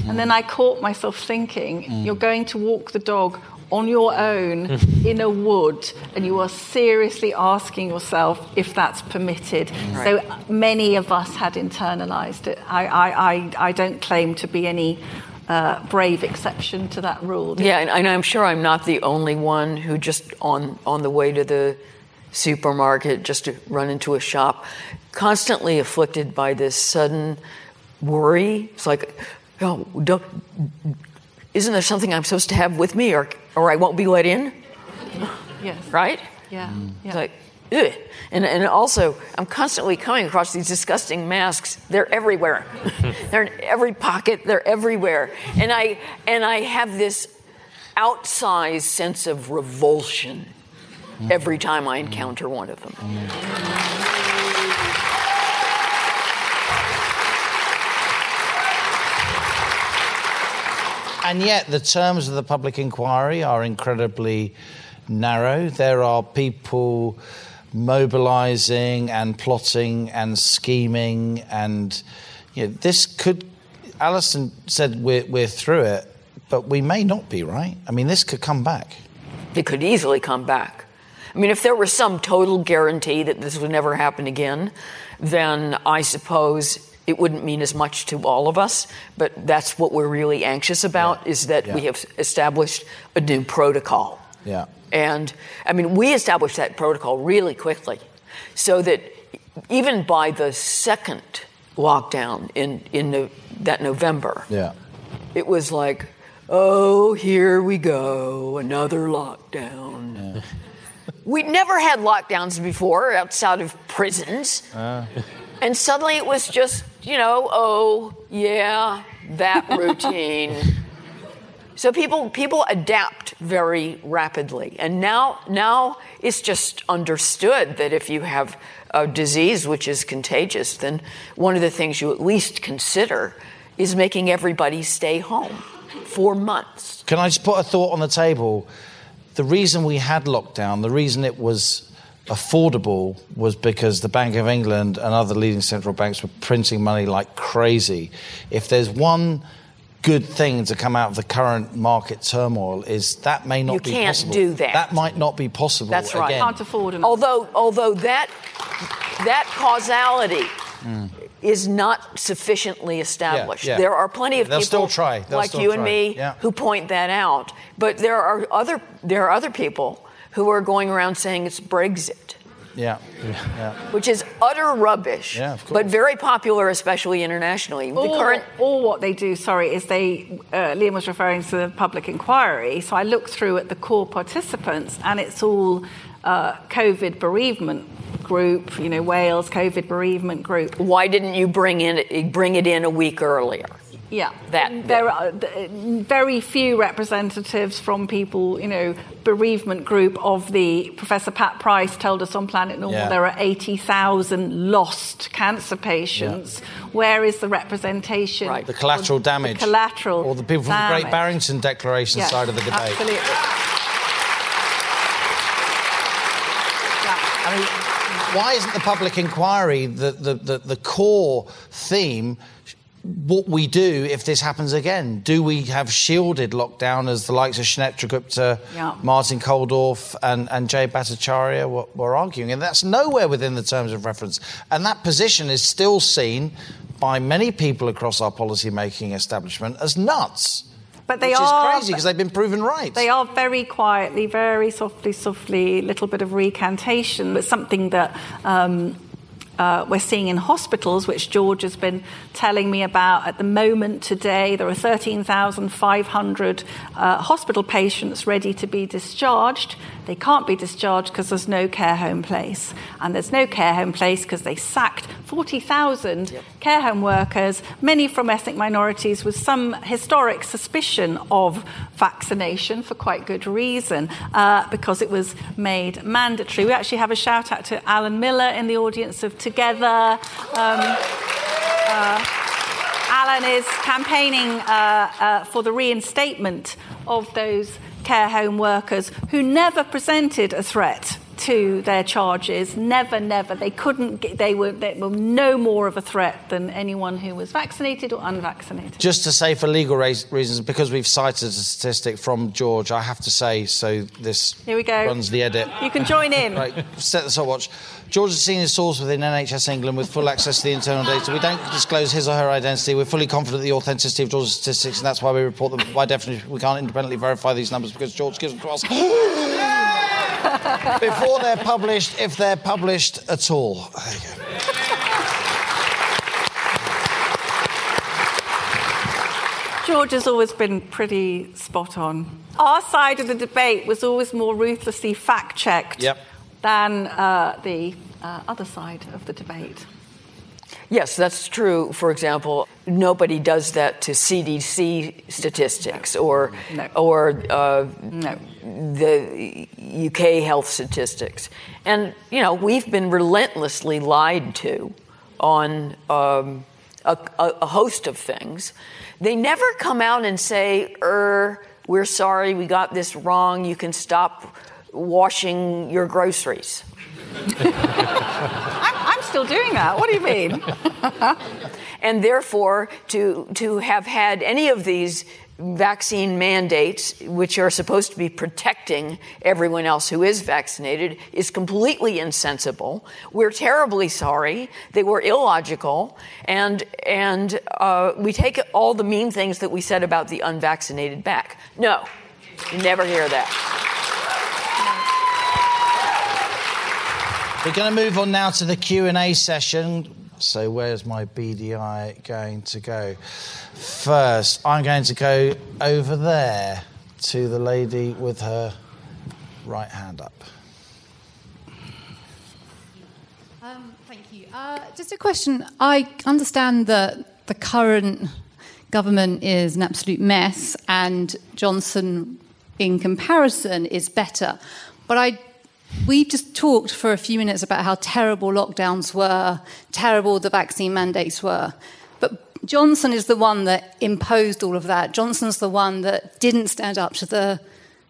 And then I caught myself thinking, "You're going to walk the dog." On your own in a wood, and you are seriously asking yourself if that's permitted. So many of us had internalized it. I, I, I, I don't claim to be any uh, brave exception to that rule. Yeah, and, and I'm sure I'm not the only one who just on on the way to the supermarket, just to run into a shop, constantly afflicted by this sudden worry. It's like, oh, don't, isn't there something I'm supposed to have with me, or or I won't be let in? Yes. Right? Yeah. It's yeah. like, ugh. And, and also, I'm constantly coming across these disgusting masks. They're everywhere. they're in every pocket. They're everywhere. And I and I have this outsized sense of revulsion every time I encounter one of them. And yet, the terms of the public inquiry are incredibly narrow. There are people mobilizing and plotting and scheming, and you know, this could. Allison said we're, we're through it, but we may not be, right? I mean, this could come back. It could easily come back. I mean, if there were some total guarantee that this would never happen again, then I suppose it wouldn't mean as much to all of us. But that's what we're really anxious about is that we have established a new protocol. Yeah. And I mean, we established that protocol really quickly so that even by the second lockdown in, in no, that November, Yeah. it was like, oh, here we go, another lockdown. We'd never had lockdowns before outside of prisons. Uh. And suddenly it was just, you know, oh, yeah, that routine. So people people adapt very rapidly, and now now it's just understood that if you have a disease which is contagious, then one of the things you at least consider is making everybody stay home for months. Can I just put a thought on the table? The reason we had lockdown, the reason it was affordable was because the Bank of England and other leading central banks were printing money like crazy. If there's one good thing to come out of the current market turmoil is that may not You be can't possible. do that. That might not be possible That's right. again. Can't afford them. Although although that that causality Mm. is not sufficiently established. yeah. There are plenty of They'll people still try. They'll like still you and me Yeah. who point that out. But there are other there are other people who are going around saying it's Brexit. Yeah, yeah. which is utter rubbish, Yeah, of but very popular, especially internationally. The Or, current or what they do, sorry, is they, uh, Liam was referring to the public inquiry. So I looked through at the core participants and it's all uh, COVID bereavement group, you know, Wales COVID bereavement group. why didn't you bring in bring it in a week earlier? Yeah, That there are very few representatives from people, you know, bereavement group of the Professor Pat Price told us on Planet Normal Yeah. there are eighty thousand lost cancer patients. Where is the representation? Right. The collateral damage. The collateral. Or the people from the Great? Barrington Declaration Yes, side of the debate. Absolutely. Yeah. I mean, why isn't the public inquiry the, the, the, the core theme? What we do if this happens again? Do we have shielded lockdown as the likes of Sunetra Gupta, Yeah. Martin Kulldorff, and, and Jay Bhattacharya were, were arguing? And that's nowhere within the terms of reference. And that position is still seen by many people across our policy making establishment as nuts. But they which are- is crazy because they've been proven right. They are very quietly, very softly, softly, little bit of recantation, but something that um, uh, we're seeing in hospitals, which George has been telling me about at the moment today. There are 13,500 uh, hospital patients ready to be discharged. They can't be discharged because there's no care home place. And there's no care home place because they sacked 40,000 care home workers, many from ethnic minorities, with some historic suspicion of vaccination for quite good reason, uh, because it was made mandatory. We actually have a shout out to Alan Miller in the audience of Together. Um, uh, Alan is campaigning uh, uh, for the reinstatement of those care home workers who never presented a threat to their charges. Never, never. They couldn't. Get, they were. They were no more of a threat than anyone who was vaccinated or unvaccinated. Just to say, for legal reasons, because we've cited a statistic from George, I have to say, so this Here we go. runs the edit. You can join in. Right, set the stopwatch. George is a senior source within NHS England with full access to the internal data. We don't disclose his or her identity. We're fully confident of the authenticity of George's statistics, and that's why we report them. By definition, we can't independently verify these numbers because George gives them to us before they're published, if they're published at all. There you go. George has always been pretty spot on. Our side of the debate was always more ruthlessly fact checked Yep. Than uh, the uh, other side of the debate. Yes, that's true. For example, nobody does that to CDC statistics or No. or uh, No. the UK health statistics. And you know, we've been relentlessly lied to on um, a, a, a host of things. They never come out and say, "Er, we're sorry, we got this wrong. You can stop washing your groceries." I'm, I'm still doing that. What do you mean? and therefore to to have had any of these vaccine mandates which are supposed to be protecting everyone else who is vaccinated is completely insensible we're terribly sorry they were illogical and and uh, we take all the mean things that we said about the unvaccinated back no you never hear that We're going to move on now to the Q&A session. So where's my BDI going to go? First, I'm going to go over there to the lady with her right hand up. Um, thank you. Uh, just a question. I understand that the current government is an absolute mess, and Johnson, in comparison, is better. But I, we've just talked for a few minutes about how terrible lockdowns were, terrible the vaccine mandates were. But Johnson is the one that imposed all of that. Johnson's the one that didn't stand up to the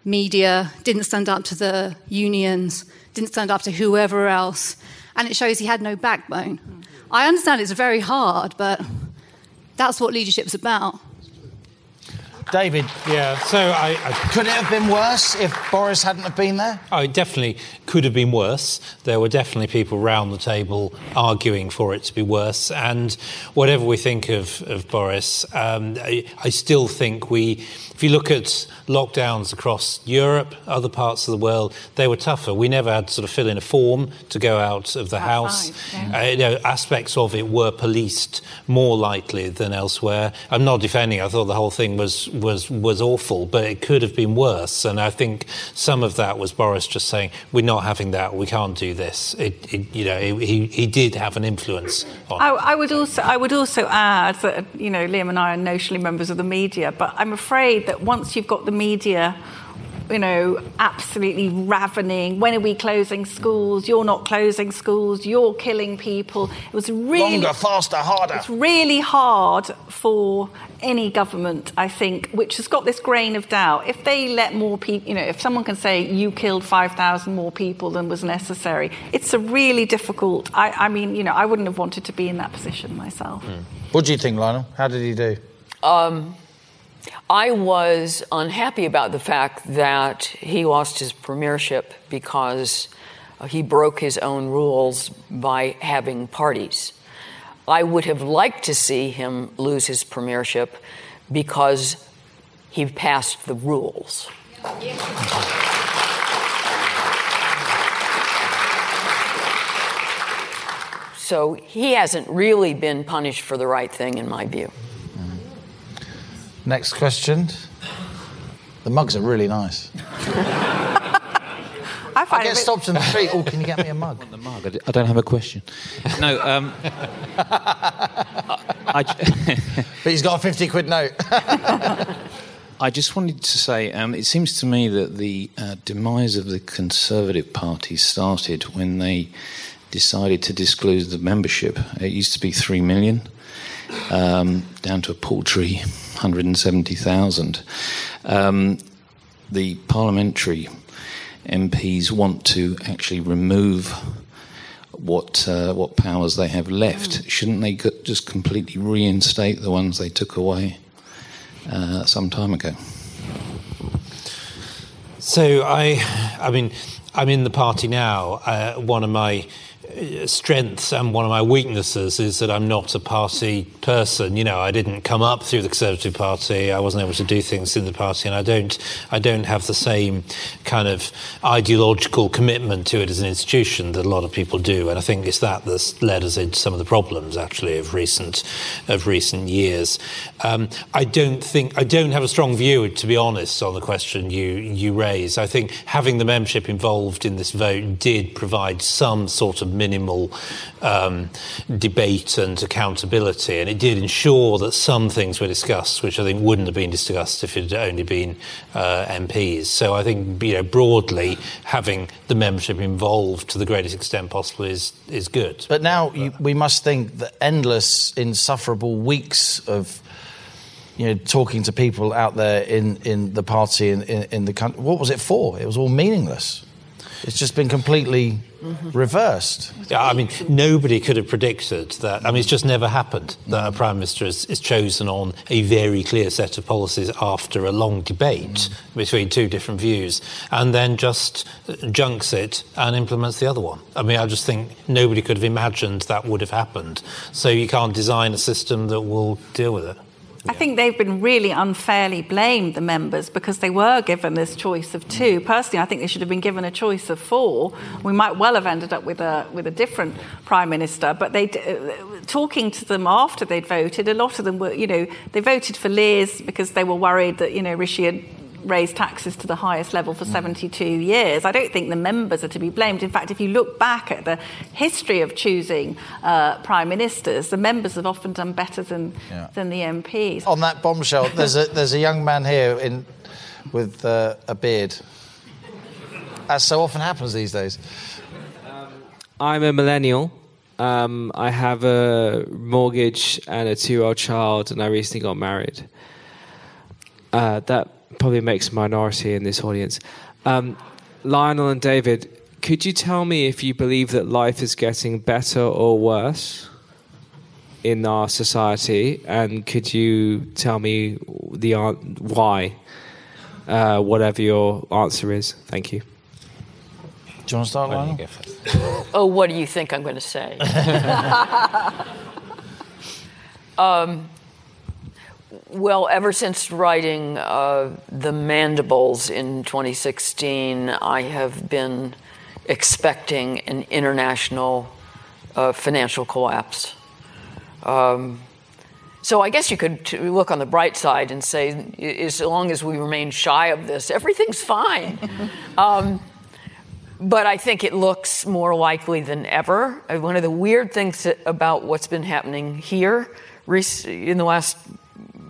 media, didn't stand up to the unions, didn't stand up to whoever else, and it shows he had no backbone. I understand it's very hard, but that's what leadership's about. David, Yeah, so I, I could it have been worse if Boris hadn't have been there? Oh, it definitely could have been worse. There were definitely people round the table arguing for it to be worse. And whatever we think of, of Boris, um, I, I still think we, if you look at lockdowns across Europe, other parts of the world, they were tougher. We never had to sort of fill in a form to go out of the house. Outside, Uh, you know, aspects of it were policed more lightly than elsewhere. I'm not defending. I thought the whole thing was was was awful, but it could have been worse. And I think some of that was Boris just saying, "We're not having that. We can't do this." It, it, you know, he he did have an influence on. I, I would also I would also add that you know Liam and I are notionally members of the media, but I'm afraid that once you've got the media, you know, absolutely ravening. When are we closing schools? You're not closing schools. You're killing people. It was really Longer, faster, harder. It's really hard for any government, I think, which has got this grain of doubt. If they let more people, you know, if someone can say you killed 5,000 more people than was necessary, it's a really difficult. I, I mean, you know, I wouldn't have wanted to be in that position myself. Hmm. What do you think, Lionel? How did he do? Um, I was unhappy about the fact that he lost his premiership because he broke his own rules by having parties. I would have liked to see him lose his premiership because he passed the rules. So he hasn't really been punished for the right thing, in my view. Next question. The mugs are really nice. I I find it get bit- stopped in the street. Oh, can you get me a mug? the mug. I d- I don't have a question. No, um, I, I j- But he's got a 50 quid note. I just wanted to say um, it seems to me that the uh, demise of the Conservative Party started when they decided to disclose the membership. It used to be 3 million, um, down to a paltry 170,000. Um, the parliamentary MPs want to actually remove what uh, what powers they have left. Shouldn't they just completely reinstate the ones they took away uh, some time ago? So I, I mean, I'm in the party now. Uh, one of my strengths and one of my weaknesses is that I'm not a party person. You know, I didn't come up through the Conservative Party. I wasn't able to do things in the party, and I don't, I don't have the same kind of ideological commitment to it as an institution that a lot of people do. And I think it's that that's led us into some of the problems actually of recent, of recent years. Um, I don't think I don't have a strong view, to be honest, on the question you you raise. I think having the membership involved in this vote did provide some sort of minimal um, debate and accountability, and it did ensure that some things were discussed, which I think wouldn't have been discussed if it had only been uh, MPs. So I think you know broadly having the membership involved to the greatest extent possible is is good. But now you, we must think that endless, insufferable weeks of you know talking to people out there in, in the party in, in, in the country. What was it for? It was all meaningless. It's just been completely reversed. Yeah, I mean, nobody could have predicted that. I mean, it's just never happened that a prime minister is, is chosen on a very clear set of policies after a long debate between two different views, and then just junks it and implements the other one. I mean, I just think nobody could have imagined that would have happened. So you can't design a system that will deal with it. I think they've been really unfairly blamed, the members, because they were given this choice of two. Personally, I think they should have been given a choice of four. We might well have ended up with a, with a different prime minister, but they, uh, talking to them after they'd voted, a lot of them were, you know, they voted for Liz because they were worried that, you know, Rishi had raised taxes to the highest level for 72 years. I don't think the members are to be blamed. In fact, if you look back at the history of choosing uh, prime ministers, the members have often done better than, Yeah. than the MPs. On that bombshell, there's a there's a young man here in with uh, a beard. As so often happens these days. I'm a millennial. Um, I have a mortgage and a two-year-old child, and I recently got married. Uh, that probably makes a minority in this audience. Um, Lionel and David, could you tell me if you believe that life is getting better or worse? in our society? And could you tell me the an- why? Uh, whatever your answer is. Thank you. Do you want to start, Lionel? Oh, what do you think I'm going to say? um, well, ever since writing uh, The Mandibles in 2016, I have been expecting an international uh, financial collapse. Um, so I guess you could look on the bright side and say, as long as we remain shy of this, everything's fine. um, but I think it looks more likely than ever. Uh, One of the weird things about what's been happening here in the last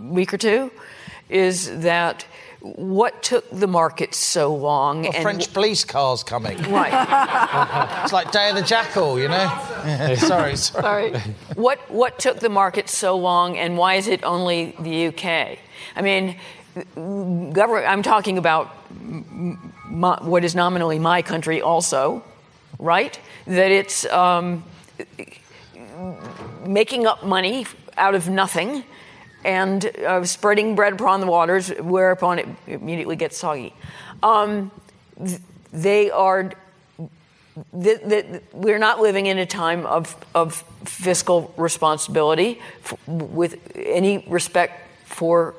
week or two is that what took the market so long Well, and French police cars coming. Right. it's like Day of the Jackal, you know? sorry, sorry. Sorry. What what took the market so long, and why is it only the UK? I mean, government. I'm talking about my, what is nominally my country, also, right? That it's um, making up money out of nothing and uh, spreading bread upon the waters, whereupon it immediately gets soggy. Um, th- they are that, that we're not living in a time of, of fiscal responsibility f- with any respect for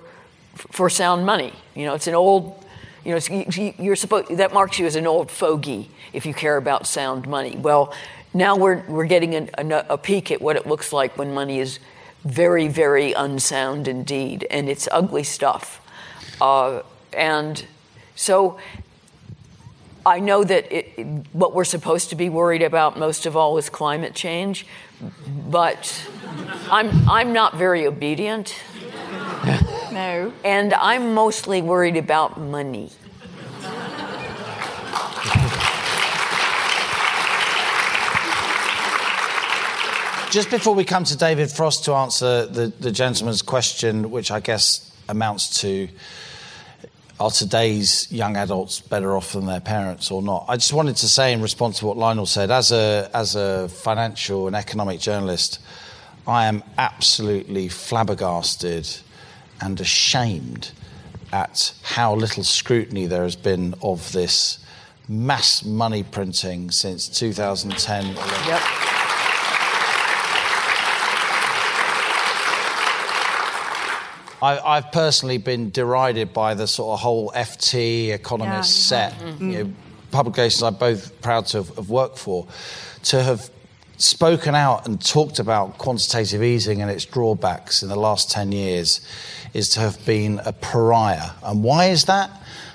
for sound money. You know, it's an old. You know, you- you're supposed that marks you as an old fogey if you care about sound money. Well, now we're we're getting a peek at what it looks like when money is very, very unsound indeed, and it's ugly stuff. Uh, and so I know that it, what we're supposed to be worried about most of all is climate change, but I'm, I'm not very obedient. No. And I'm mostly worried about money. Just before we come to David Frost to answer the, the gentleman's question, which I guess amounts to are today's young adults better off than their parents or not? I just wanted to say, in response to what Lionel said, as a, as a financial and economic journalist, I am absolutely flabbergasted and ashamed at how little scrutiny there has been of this mass money printing since 2010. Yep. I, I've personally been derided by the sort of whole FT economist Yeah, set, have. you know, publications I'm both proud to have, have worked for, to have spoken out and talked about quantitative easing and its drawbacks in the last 10 years is to have been a pariah. And why is that?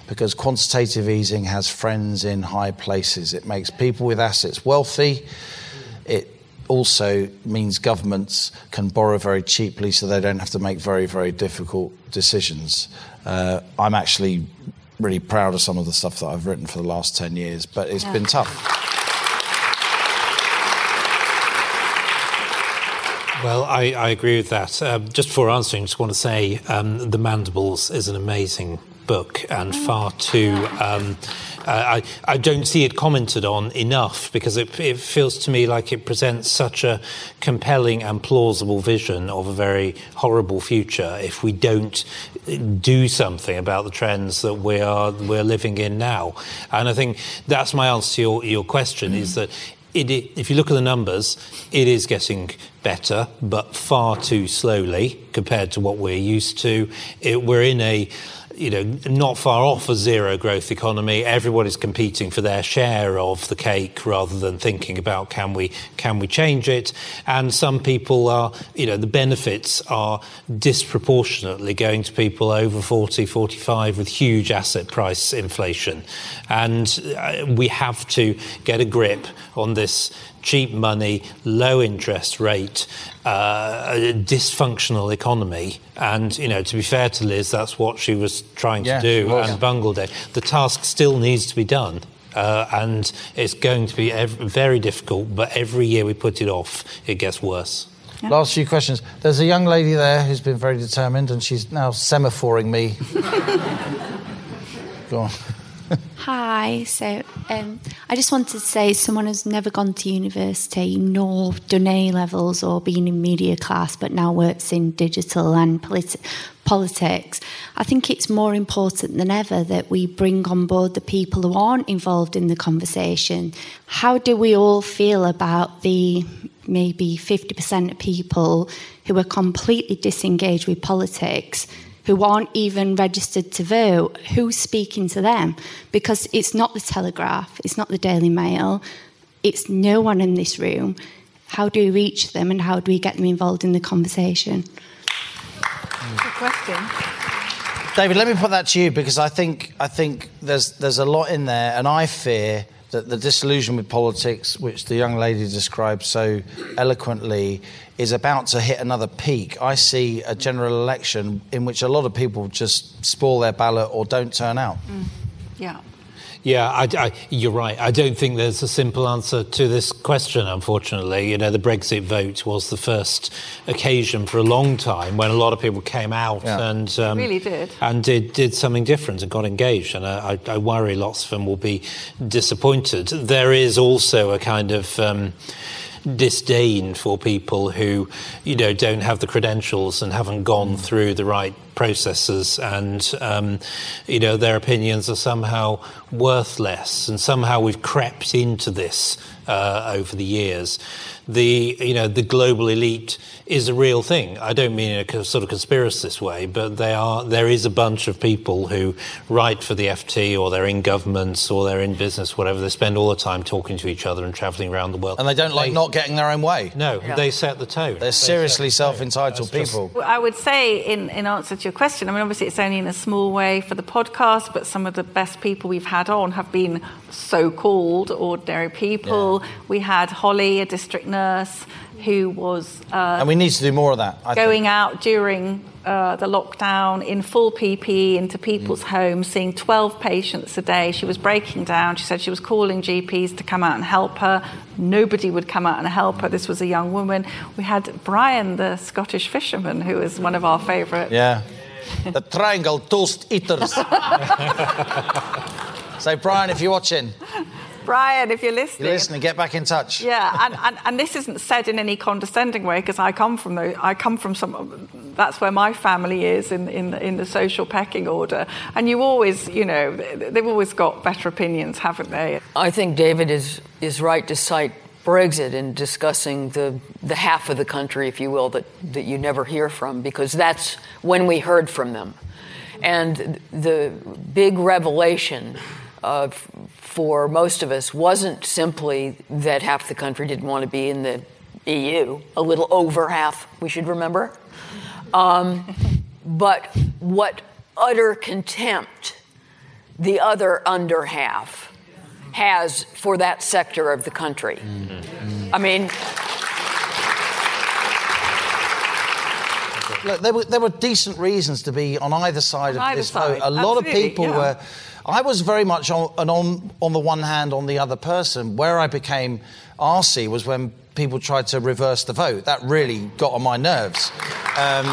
Because quantitative easing has friends in high places. It makes people with assets wealthy. It also means governments can borrow very cheaply so they don't have to make very, very difficult decisions. Uh, I'm actually really proud of some of the stuff that I've written for the last 10 years, but it's Yeah. been tough. Well, I, I agree with that. Um, just before answering, just want to say um, The Mandibles is an amazing book and far too. Um, I, I don't see it commented on enough because it, it feels to me like it presents such a compelling and plausible vision of a very horrible future if we don't do something about the trends that we are we're living in now. And I think that's my answer to your, your question is that it, if you look at the numbers, it is getting better, but far too slowly compared to what we're used to. It, we're in a you know, not far off a zero growth economy. Everybody's competing for their share of the cake rather than thinking about can we can we change it. And some people are, you know, the benefits are disproportionately going to people over 40, 45 with huge asset price inflation. And uh, we have to get a grip on this cheap money, low interest rate, uh, a dysfunctional economy. And, you know, to be fair to Liz, that's what she was trying Yeah, to do was. and bungled it. The task still needs to be done. Uh, and it's going to be ev- very difficult, but every year we put it off, it gets worse. Last few questions. There's a young lady there who's been very determined, and she's now semaphoring me. Go on. Hi. So um, I just wanted to say, someone who's never gone to university, nor done A levels or been in media class, but now works in digital and politi- politics, I think it's more important than ever that we bring on board the people who aren't involved in the conversation. How do we all feel about the maybe 50% of people who are completely disengaged with politics? Who aren't even registered to vote, who's speaking to them? Because it's not the Telegraph, it's not the Daily Mail, it's no one in this room. How do we reach them and how do we get them involved in the conversation? Good question. David, let me put that to you because I think I think there's there's a lot in there, and I fear that the disillusion with politics, which the young lady described so eloquently, is about to hit another peak. I see a general election in which a lot of people just spoil their ballot or don't turn out. Yeah. Yeah, I, I, you're right. I don't think there's a simple answer to this question, unfortunately. You know, the Brexit vote was the first occasion for a long time when a lot of people came out Yeah. and um, Really did. and did, did something different and got engaged. And I, I I worry lots of them will be disappointed. There is also a kind of um, disdain for people who, you know, don't have the credentials and haven't gone through the right processes. And um, you know their opinions are somehow worthless. And somehow we've crept into this uh, over the years the you know the global elite is a real thing I don't mean in a sort of conspiracist way but they are there is a bunch of people who write for the FT or they're in governments or they're in business whatever they spend all the time talking to each other and traveling around the world And they don't like not getting their own way. no they set the tone They're seriously self-entitled people. Well, I would say, in, in answer to your question, I mean, obviously it's only in a small way for the podcast, but some of the best people we've had on have been so called ordinary people. We had Holly, a district nurse, who was uh, and we need to do more of that. I going think. out during uh, the lockdown in full PPE into people's Mm. homes, seeing 12 patients a day. She was breaking down. She said she was calling GPs to come out and help her. Nobody would come out and help her. This was a young woman. We had Brian, the Scottish fisherman, who is one of our favourite. Yeah. the Triangle Toast Eaters. so, Brian, if you're watching, Brian, if you're listening. you're listening, get back in touch. Yeah, and, and, and this isn't said in any condescending way because I come from the I come from some that's where my family is in in the, in the social pecking order, and you always you know they've always got better opinions, haven't they? I think David is, is right to cite Brexit in discussing the, the half of the country, if you will, that, that you never hear from, because that's when we heard from them. And the big revelation uh, f- for most of us wasn't simply that half the country didn't want to be in the EU, a little over half, we should remember, um, but what utter contempt the other under half has for that sector of the country. I mean, Look, there were, there were decent reasons to be on either side On of either this side, vote. A lot of people yeah. were. I was very much on, on on the one hand, on the other person. Where I became arsey was when people tried to reverse the vote. That really got on my nerves. Um,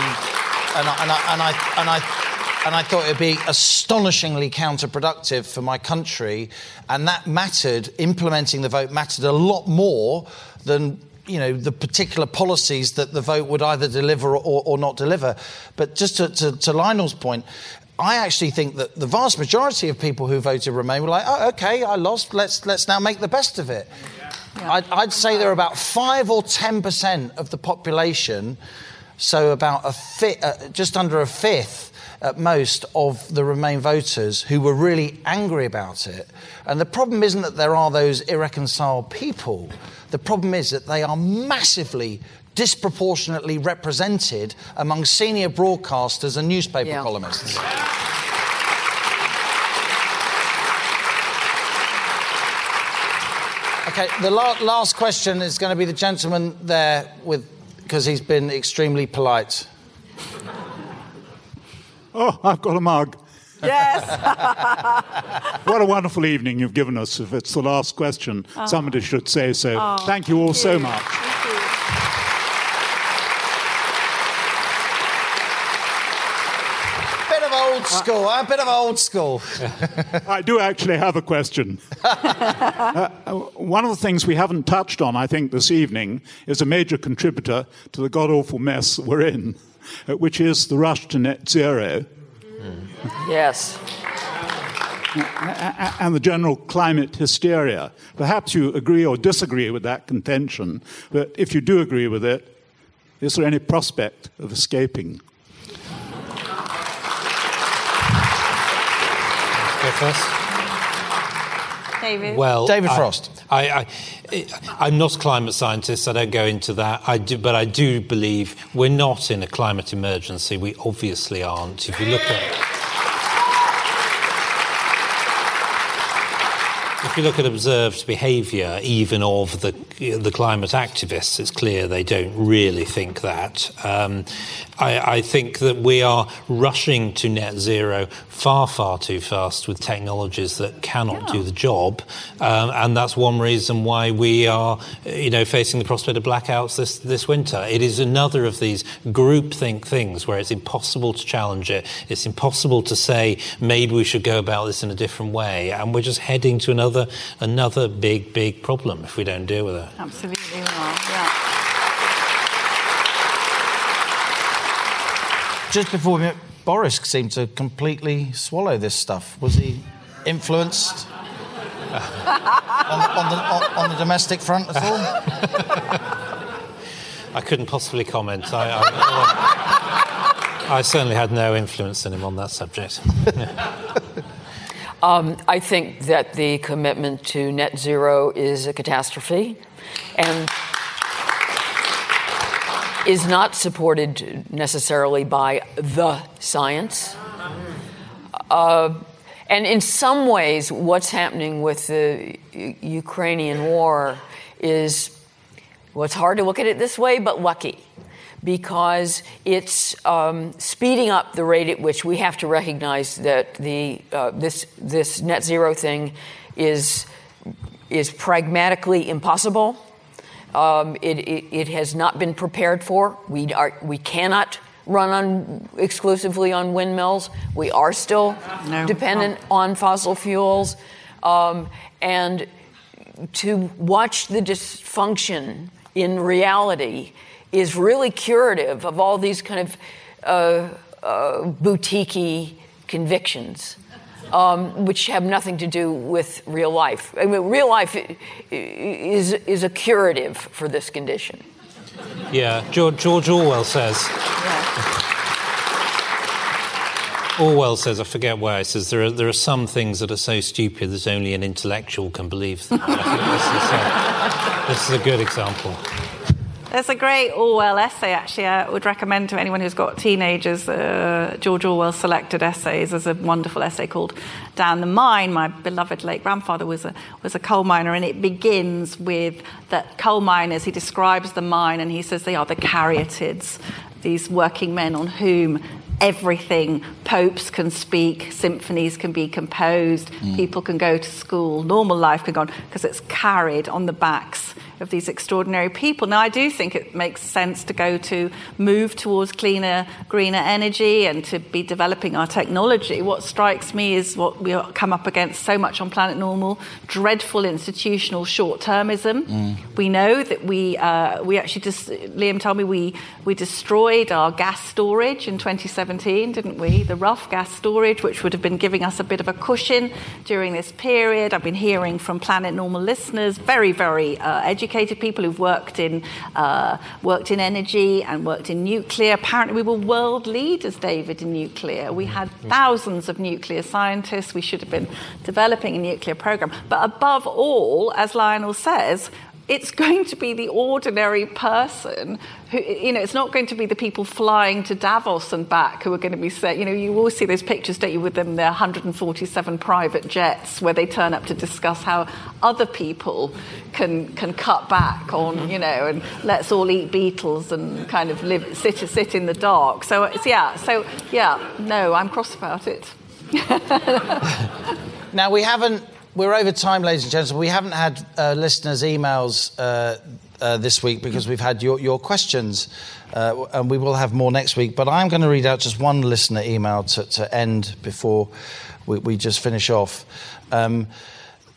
and, I, and, I, and, I, and, I, and I thought it'd be astonishingly counterproductive for my country. And that mattered, implementing the vote mattered a lot more than you know the particular policies that the vote would either deliver or, or not deliver. But just to, to, to Lionel's point, I actually think that the vast majority of people who voted Remain were like, "Oh, okay, I lost. Let's let's now make the best of it." I'd, I'd say there are about five or ten percent of the population, so about a uh, just under a fifth at most of the Remain voters who were really angry about it. And the problem isn't that there are those irreconciled people. The problem is that they are massively disproportionately represented among senior broadcasters and newspaper Yeah. columnists. Okay, the la- last question is going to be the gentleman there with because he's been extremely polite. Oh, I've got a mug. Yes. What a wonderful evening you've given us. If it's the last question, Oh. somebody should say so. Oh, thank you all so much. Bit of old Old school, a bit of old school. I do actually have a question. uh, one of the things we haven't touched on, I think, this evening is a major contributor to the god awful mess that we're in, uh, which is the rush to net zero. Yes. And the general climate hysteria. Perhaps you agree or disagree with that contention, but if you do agree with it, is there any prospect of escaping? First. David. Well, David I- Frost. I, I, I'm not a climate scientist. I don't go into that. I do, but I do believe we're not in a climate emergency. We obviously aren't. If you look at if you look at observed behaviour, even of the the climate activists, it's clear they don't really think that. Um, I, I think that we are rushing to net zero far, far too fast with technologies that cannot do the job, um, and that's one reason why we are, you know, facing the prospect of blackouts this this winter. It is another of these groupthink things where it's impossible to challenge it. It's impossible to say maybe we should go about this in a different way, and we're just heading to another another big, big problem if we don't deal with it. Absolutely, we are. Yeah. Just before we met, Boris seemed to completely swallow this stuff. Was he influenced on, the, on, the, on, on the domestic front at all? I couldn't possibly comment. I, I, I certainly had no influence on him on that subject. Um, I think that the commitment to net zero is a catastrophe and is not supported necessarily by the science. Uh, and in some ways, what's happening with the Ukrainian war is well, it's hard to look at it this way, but lucky because it's um, speeding up the rate at which we have to recognize that the uh, this this net zero thing is is pragmatically impossible. Um, it, it, it has not been prepared for. We are we cannot run on exclusively on windmills. We are still No. dependent on fossil fuels, um, and to watch the dysfunction in reality is really curative of all these kind of uh, uh, boutique convictions, um, which have nothing to do with real life. I mean, real life is, is a curative for this condition. Yeah, George, George Orwell says. Orwell says, I forget where, he says, there are, there are some things that are so stupid that only an intellectual can believe them. This, is a, this is a good example. There's a great Orwell essay, actually, I would recommend to anyone who's got teenagers. Uh, George Orwell selected essays. There's a wonderful essay called Down the Mine. My beloved late grandfather was a, was a coal miner, and it begins with that coal miners, he describes the mine, and he says they are the caryatids, these working men on whom everything. Popes can speak, symphonies can be composed, people can go to school, normal life can go on because it's carried on the backs of these extraordinary people. Now, I do think it makes sense to go to move towards cleaner, greener energy and to be developing our technology. What strikes me is what we come up against so much on Planet Normal dreadful institutional short termism. We know that we, uh, we actually just, Liam told me we, we destroyed our gas storage in 2017, didn't we? The rough gas storage, which would have been giving us a bit of a cushion during this period. I've been hearing from Planet Normal listeners, very, very uh, educated people who've worked in, uh, worked in energy and worked in nuclear. Apparently, we were world leaders, David, in nuclear. We had thousands of nuclear scientists. We should have been developing a nuclear program. But above all, as Lionel says, it's going to be the ordinary person who, you know, it's not going to be the people flying to Davos and back who are going to be saying, you know, you always see those pictures, don't you, with them, their 147 private jets where they turn up to discuss how other people can, can cut back on, mm-hmm. you know, and let's all eat beetles and kind of live, sit, sit in the dark. So, it's, yeah, so, yeah, no, I'm cross about it. Now, we haven't we're over time, ladies and gentlemen. We haven't had uh, listeners' emails uh, uh, this week because we've had your, your questions, uh, and we will have more next week. But I'm going to read out just one listener email to, to end before we, we just finish off. Um,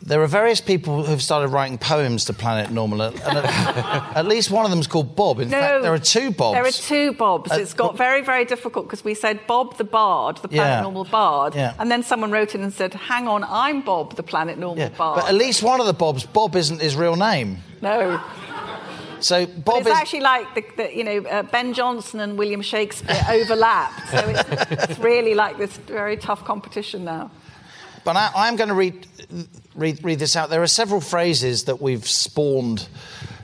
there are various people who've started writing poems to Planet Normal, and at, at least one of them is called Bob. In No. fact, there are two Bobs. There are two Bobs. Uh, it's got very, very difficult because we said Bob the Bard, the Planet Yeah. Normal Bard, Yeah. and then someone wrote in and said, "Hang on, I'm Bob the Planet Normal Bard." But at least one of the Bobs, Bob isn't his real name. no, So but Bob it's is. actually like the, the, you know uh, Ben Jonson and William Shakespeare overlapped. So it's, it's really like this very tough competition now. But I, I'm going to read, read, read this out. There are several phrases that we've spawned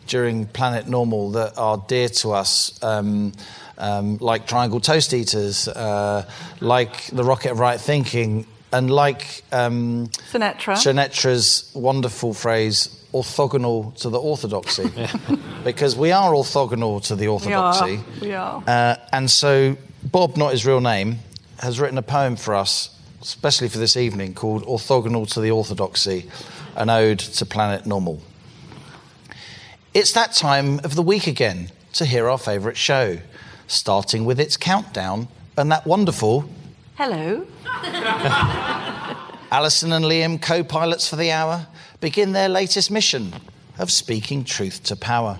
during Planet Normal that are dear to us, um, um, like Triangle Toast Eaters, uh, like the Rocket of Right Thinking, and like um, Sunetra. Sunetra's wonderful phrase, orthogonal to the orthodoxy. because we are orthogonal to the orthodoxy. We are. Uh, and so Bob, not his real name, has written a poem for us, especially for this evening, called Orthogonal to the Orthodoxy, an ode to planet normal. It's that time of the week again to hear our favourite show, starting with its countdown and that wonderful Hello. Allison and Liam, co pilots for the hour, begin their latest mission of speaking truth to power.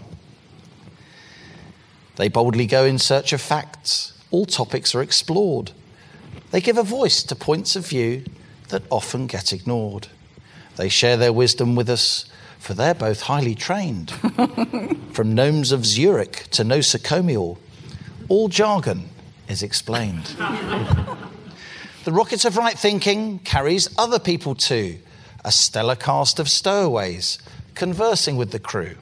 They boldly go in search of facts. All topics are explored. They give a voice to points of view that often get ignored. They share their wisdom with us, for they're both highly trained. From gnomes of Zurich to nosocomial, all jargon is explained. The Rocket of Right Thinking carries other people too, a stellar cast of stowaways conversing with the crew.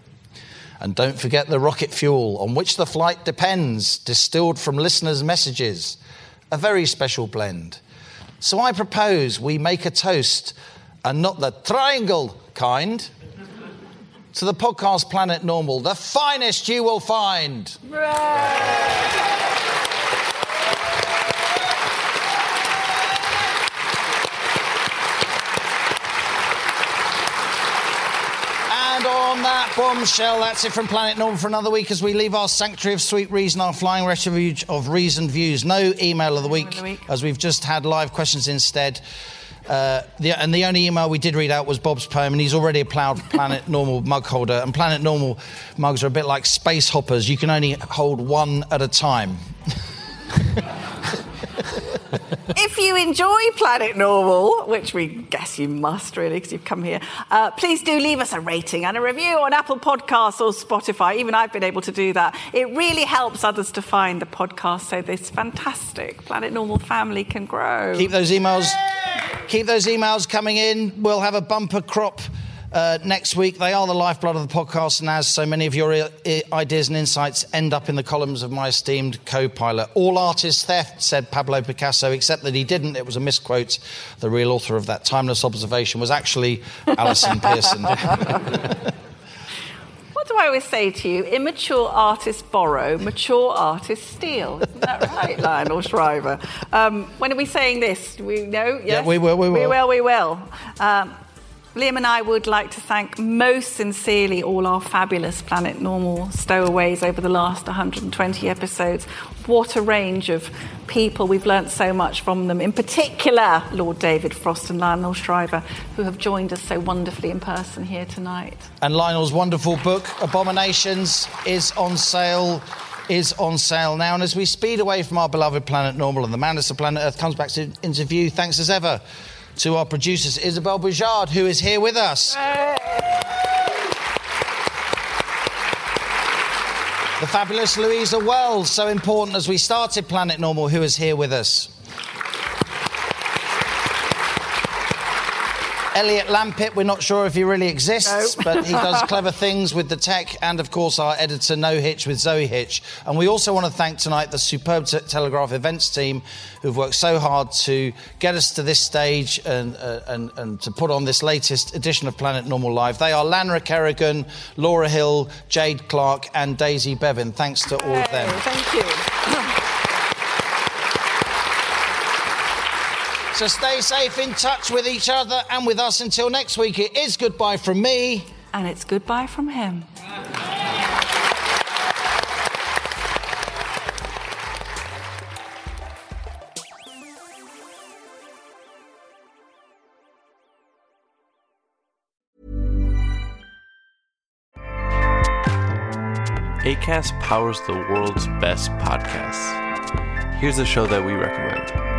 And don't forget the rocket fuel on which the flight depends, distilled from listeners' messages, a very special blend. So I propose we make a toast, and not the triangle kind, to the podcast Planet Normal, the finest you will find. On that bombshell, that's it from Planet Normal for another week as we leave our sanctuary of sweet reason, our flying refuge of reasoned views. No email of the week, as we've just had live questions instead. Uh, the, and the only email we did read out was Bob's poem, and he's already a ploughed Planet Normal mug holder. And Planet Normal mugs are a bit like space hoppers. You can only hold one at a time. You enjoy Planet Normal, which we guess you must really because you've come here, uh, please do leave us a rating and a review on Apple Podcasts or Spotify. Even I've been able to do that. It really helps others to find the podcast so this fantastic Planet Normal family can grow. Keep those emails. Keep those emails coming in. We'll have a bumper crop uh, next week. They are the lifeblood of the podcast, and as so many of your i- i- ideas and insights end up in the columns of my esteemed co-pilot. All artists theft, said Pablo Picasso, except that he didn't. It was a misquote. The real author of that timeless observation was actually Allison Pearson. What do I always say to you? Immature artists borrow, mature artists steal. Isn't that right, Lionel Shriver? Um, when are we saying this? Do we know? Yes? we will, we will. We will. will, we will. Um, Liam and I would like to thank most sincerely all our fabulous Planet Normal stowaways over the last 120 episodes. What a range of people. We've learnt so much from them. In particular, Lord David Frost and Lionel Shriver, who have joined us so wonderfully in person here tonight. And Lionel's wonderful book, Abominations, is on sale. Is on sale now. And as we speed away from our beloved planet Normal and the madness of planet Earth comes back to into view, thanks as ever to our producers, Isabel Boujard, who is here with us. The fabulous Louisa Wells, so important as we started Planet Normal, who is here with us. Elliot Lampitt, we're not sure if he really exists, No. but he does clever things with the tech, and of course, our editor, No Hitch, with Zoe Hitch. And we also want to thank tonight the superb Te- Telegraph events team who've worked so hard to get us to this stage and, uh, and, and to put on this latest edition of Planet Normal Live. They are Lanra Kerrigan, Laura Hill, Jade Clark, and Daisy Bevan. Thanks to all of them. Thank you. So stay safe, in touch with each other and with us until next week. It is goodbye from me. And it's goodbye from him. ACAST powers the world's best podcasts. Here's a show that we recommend.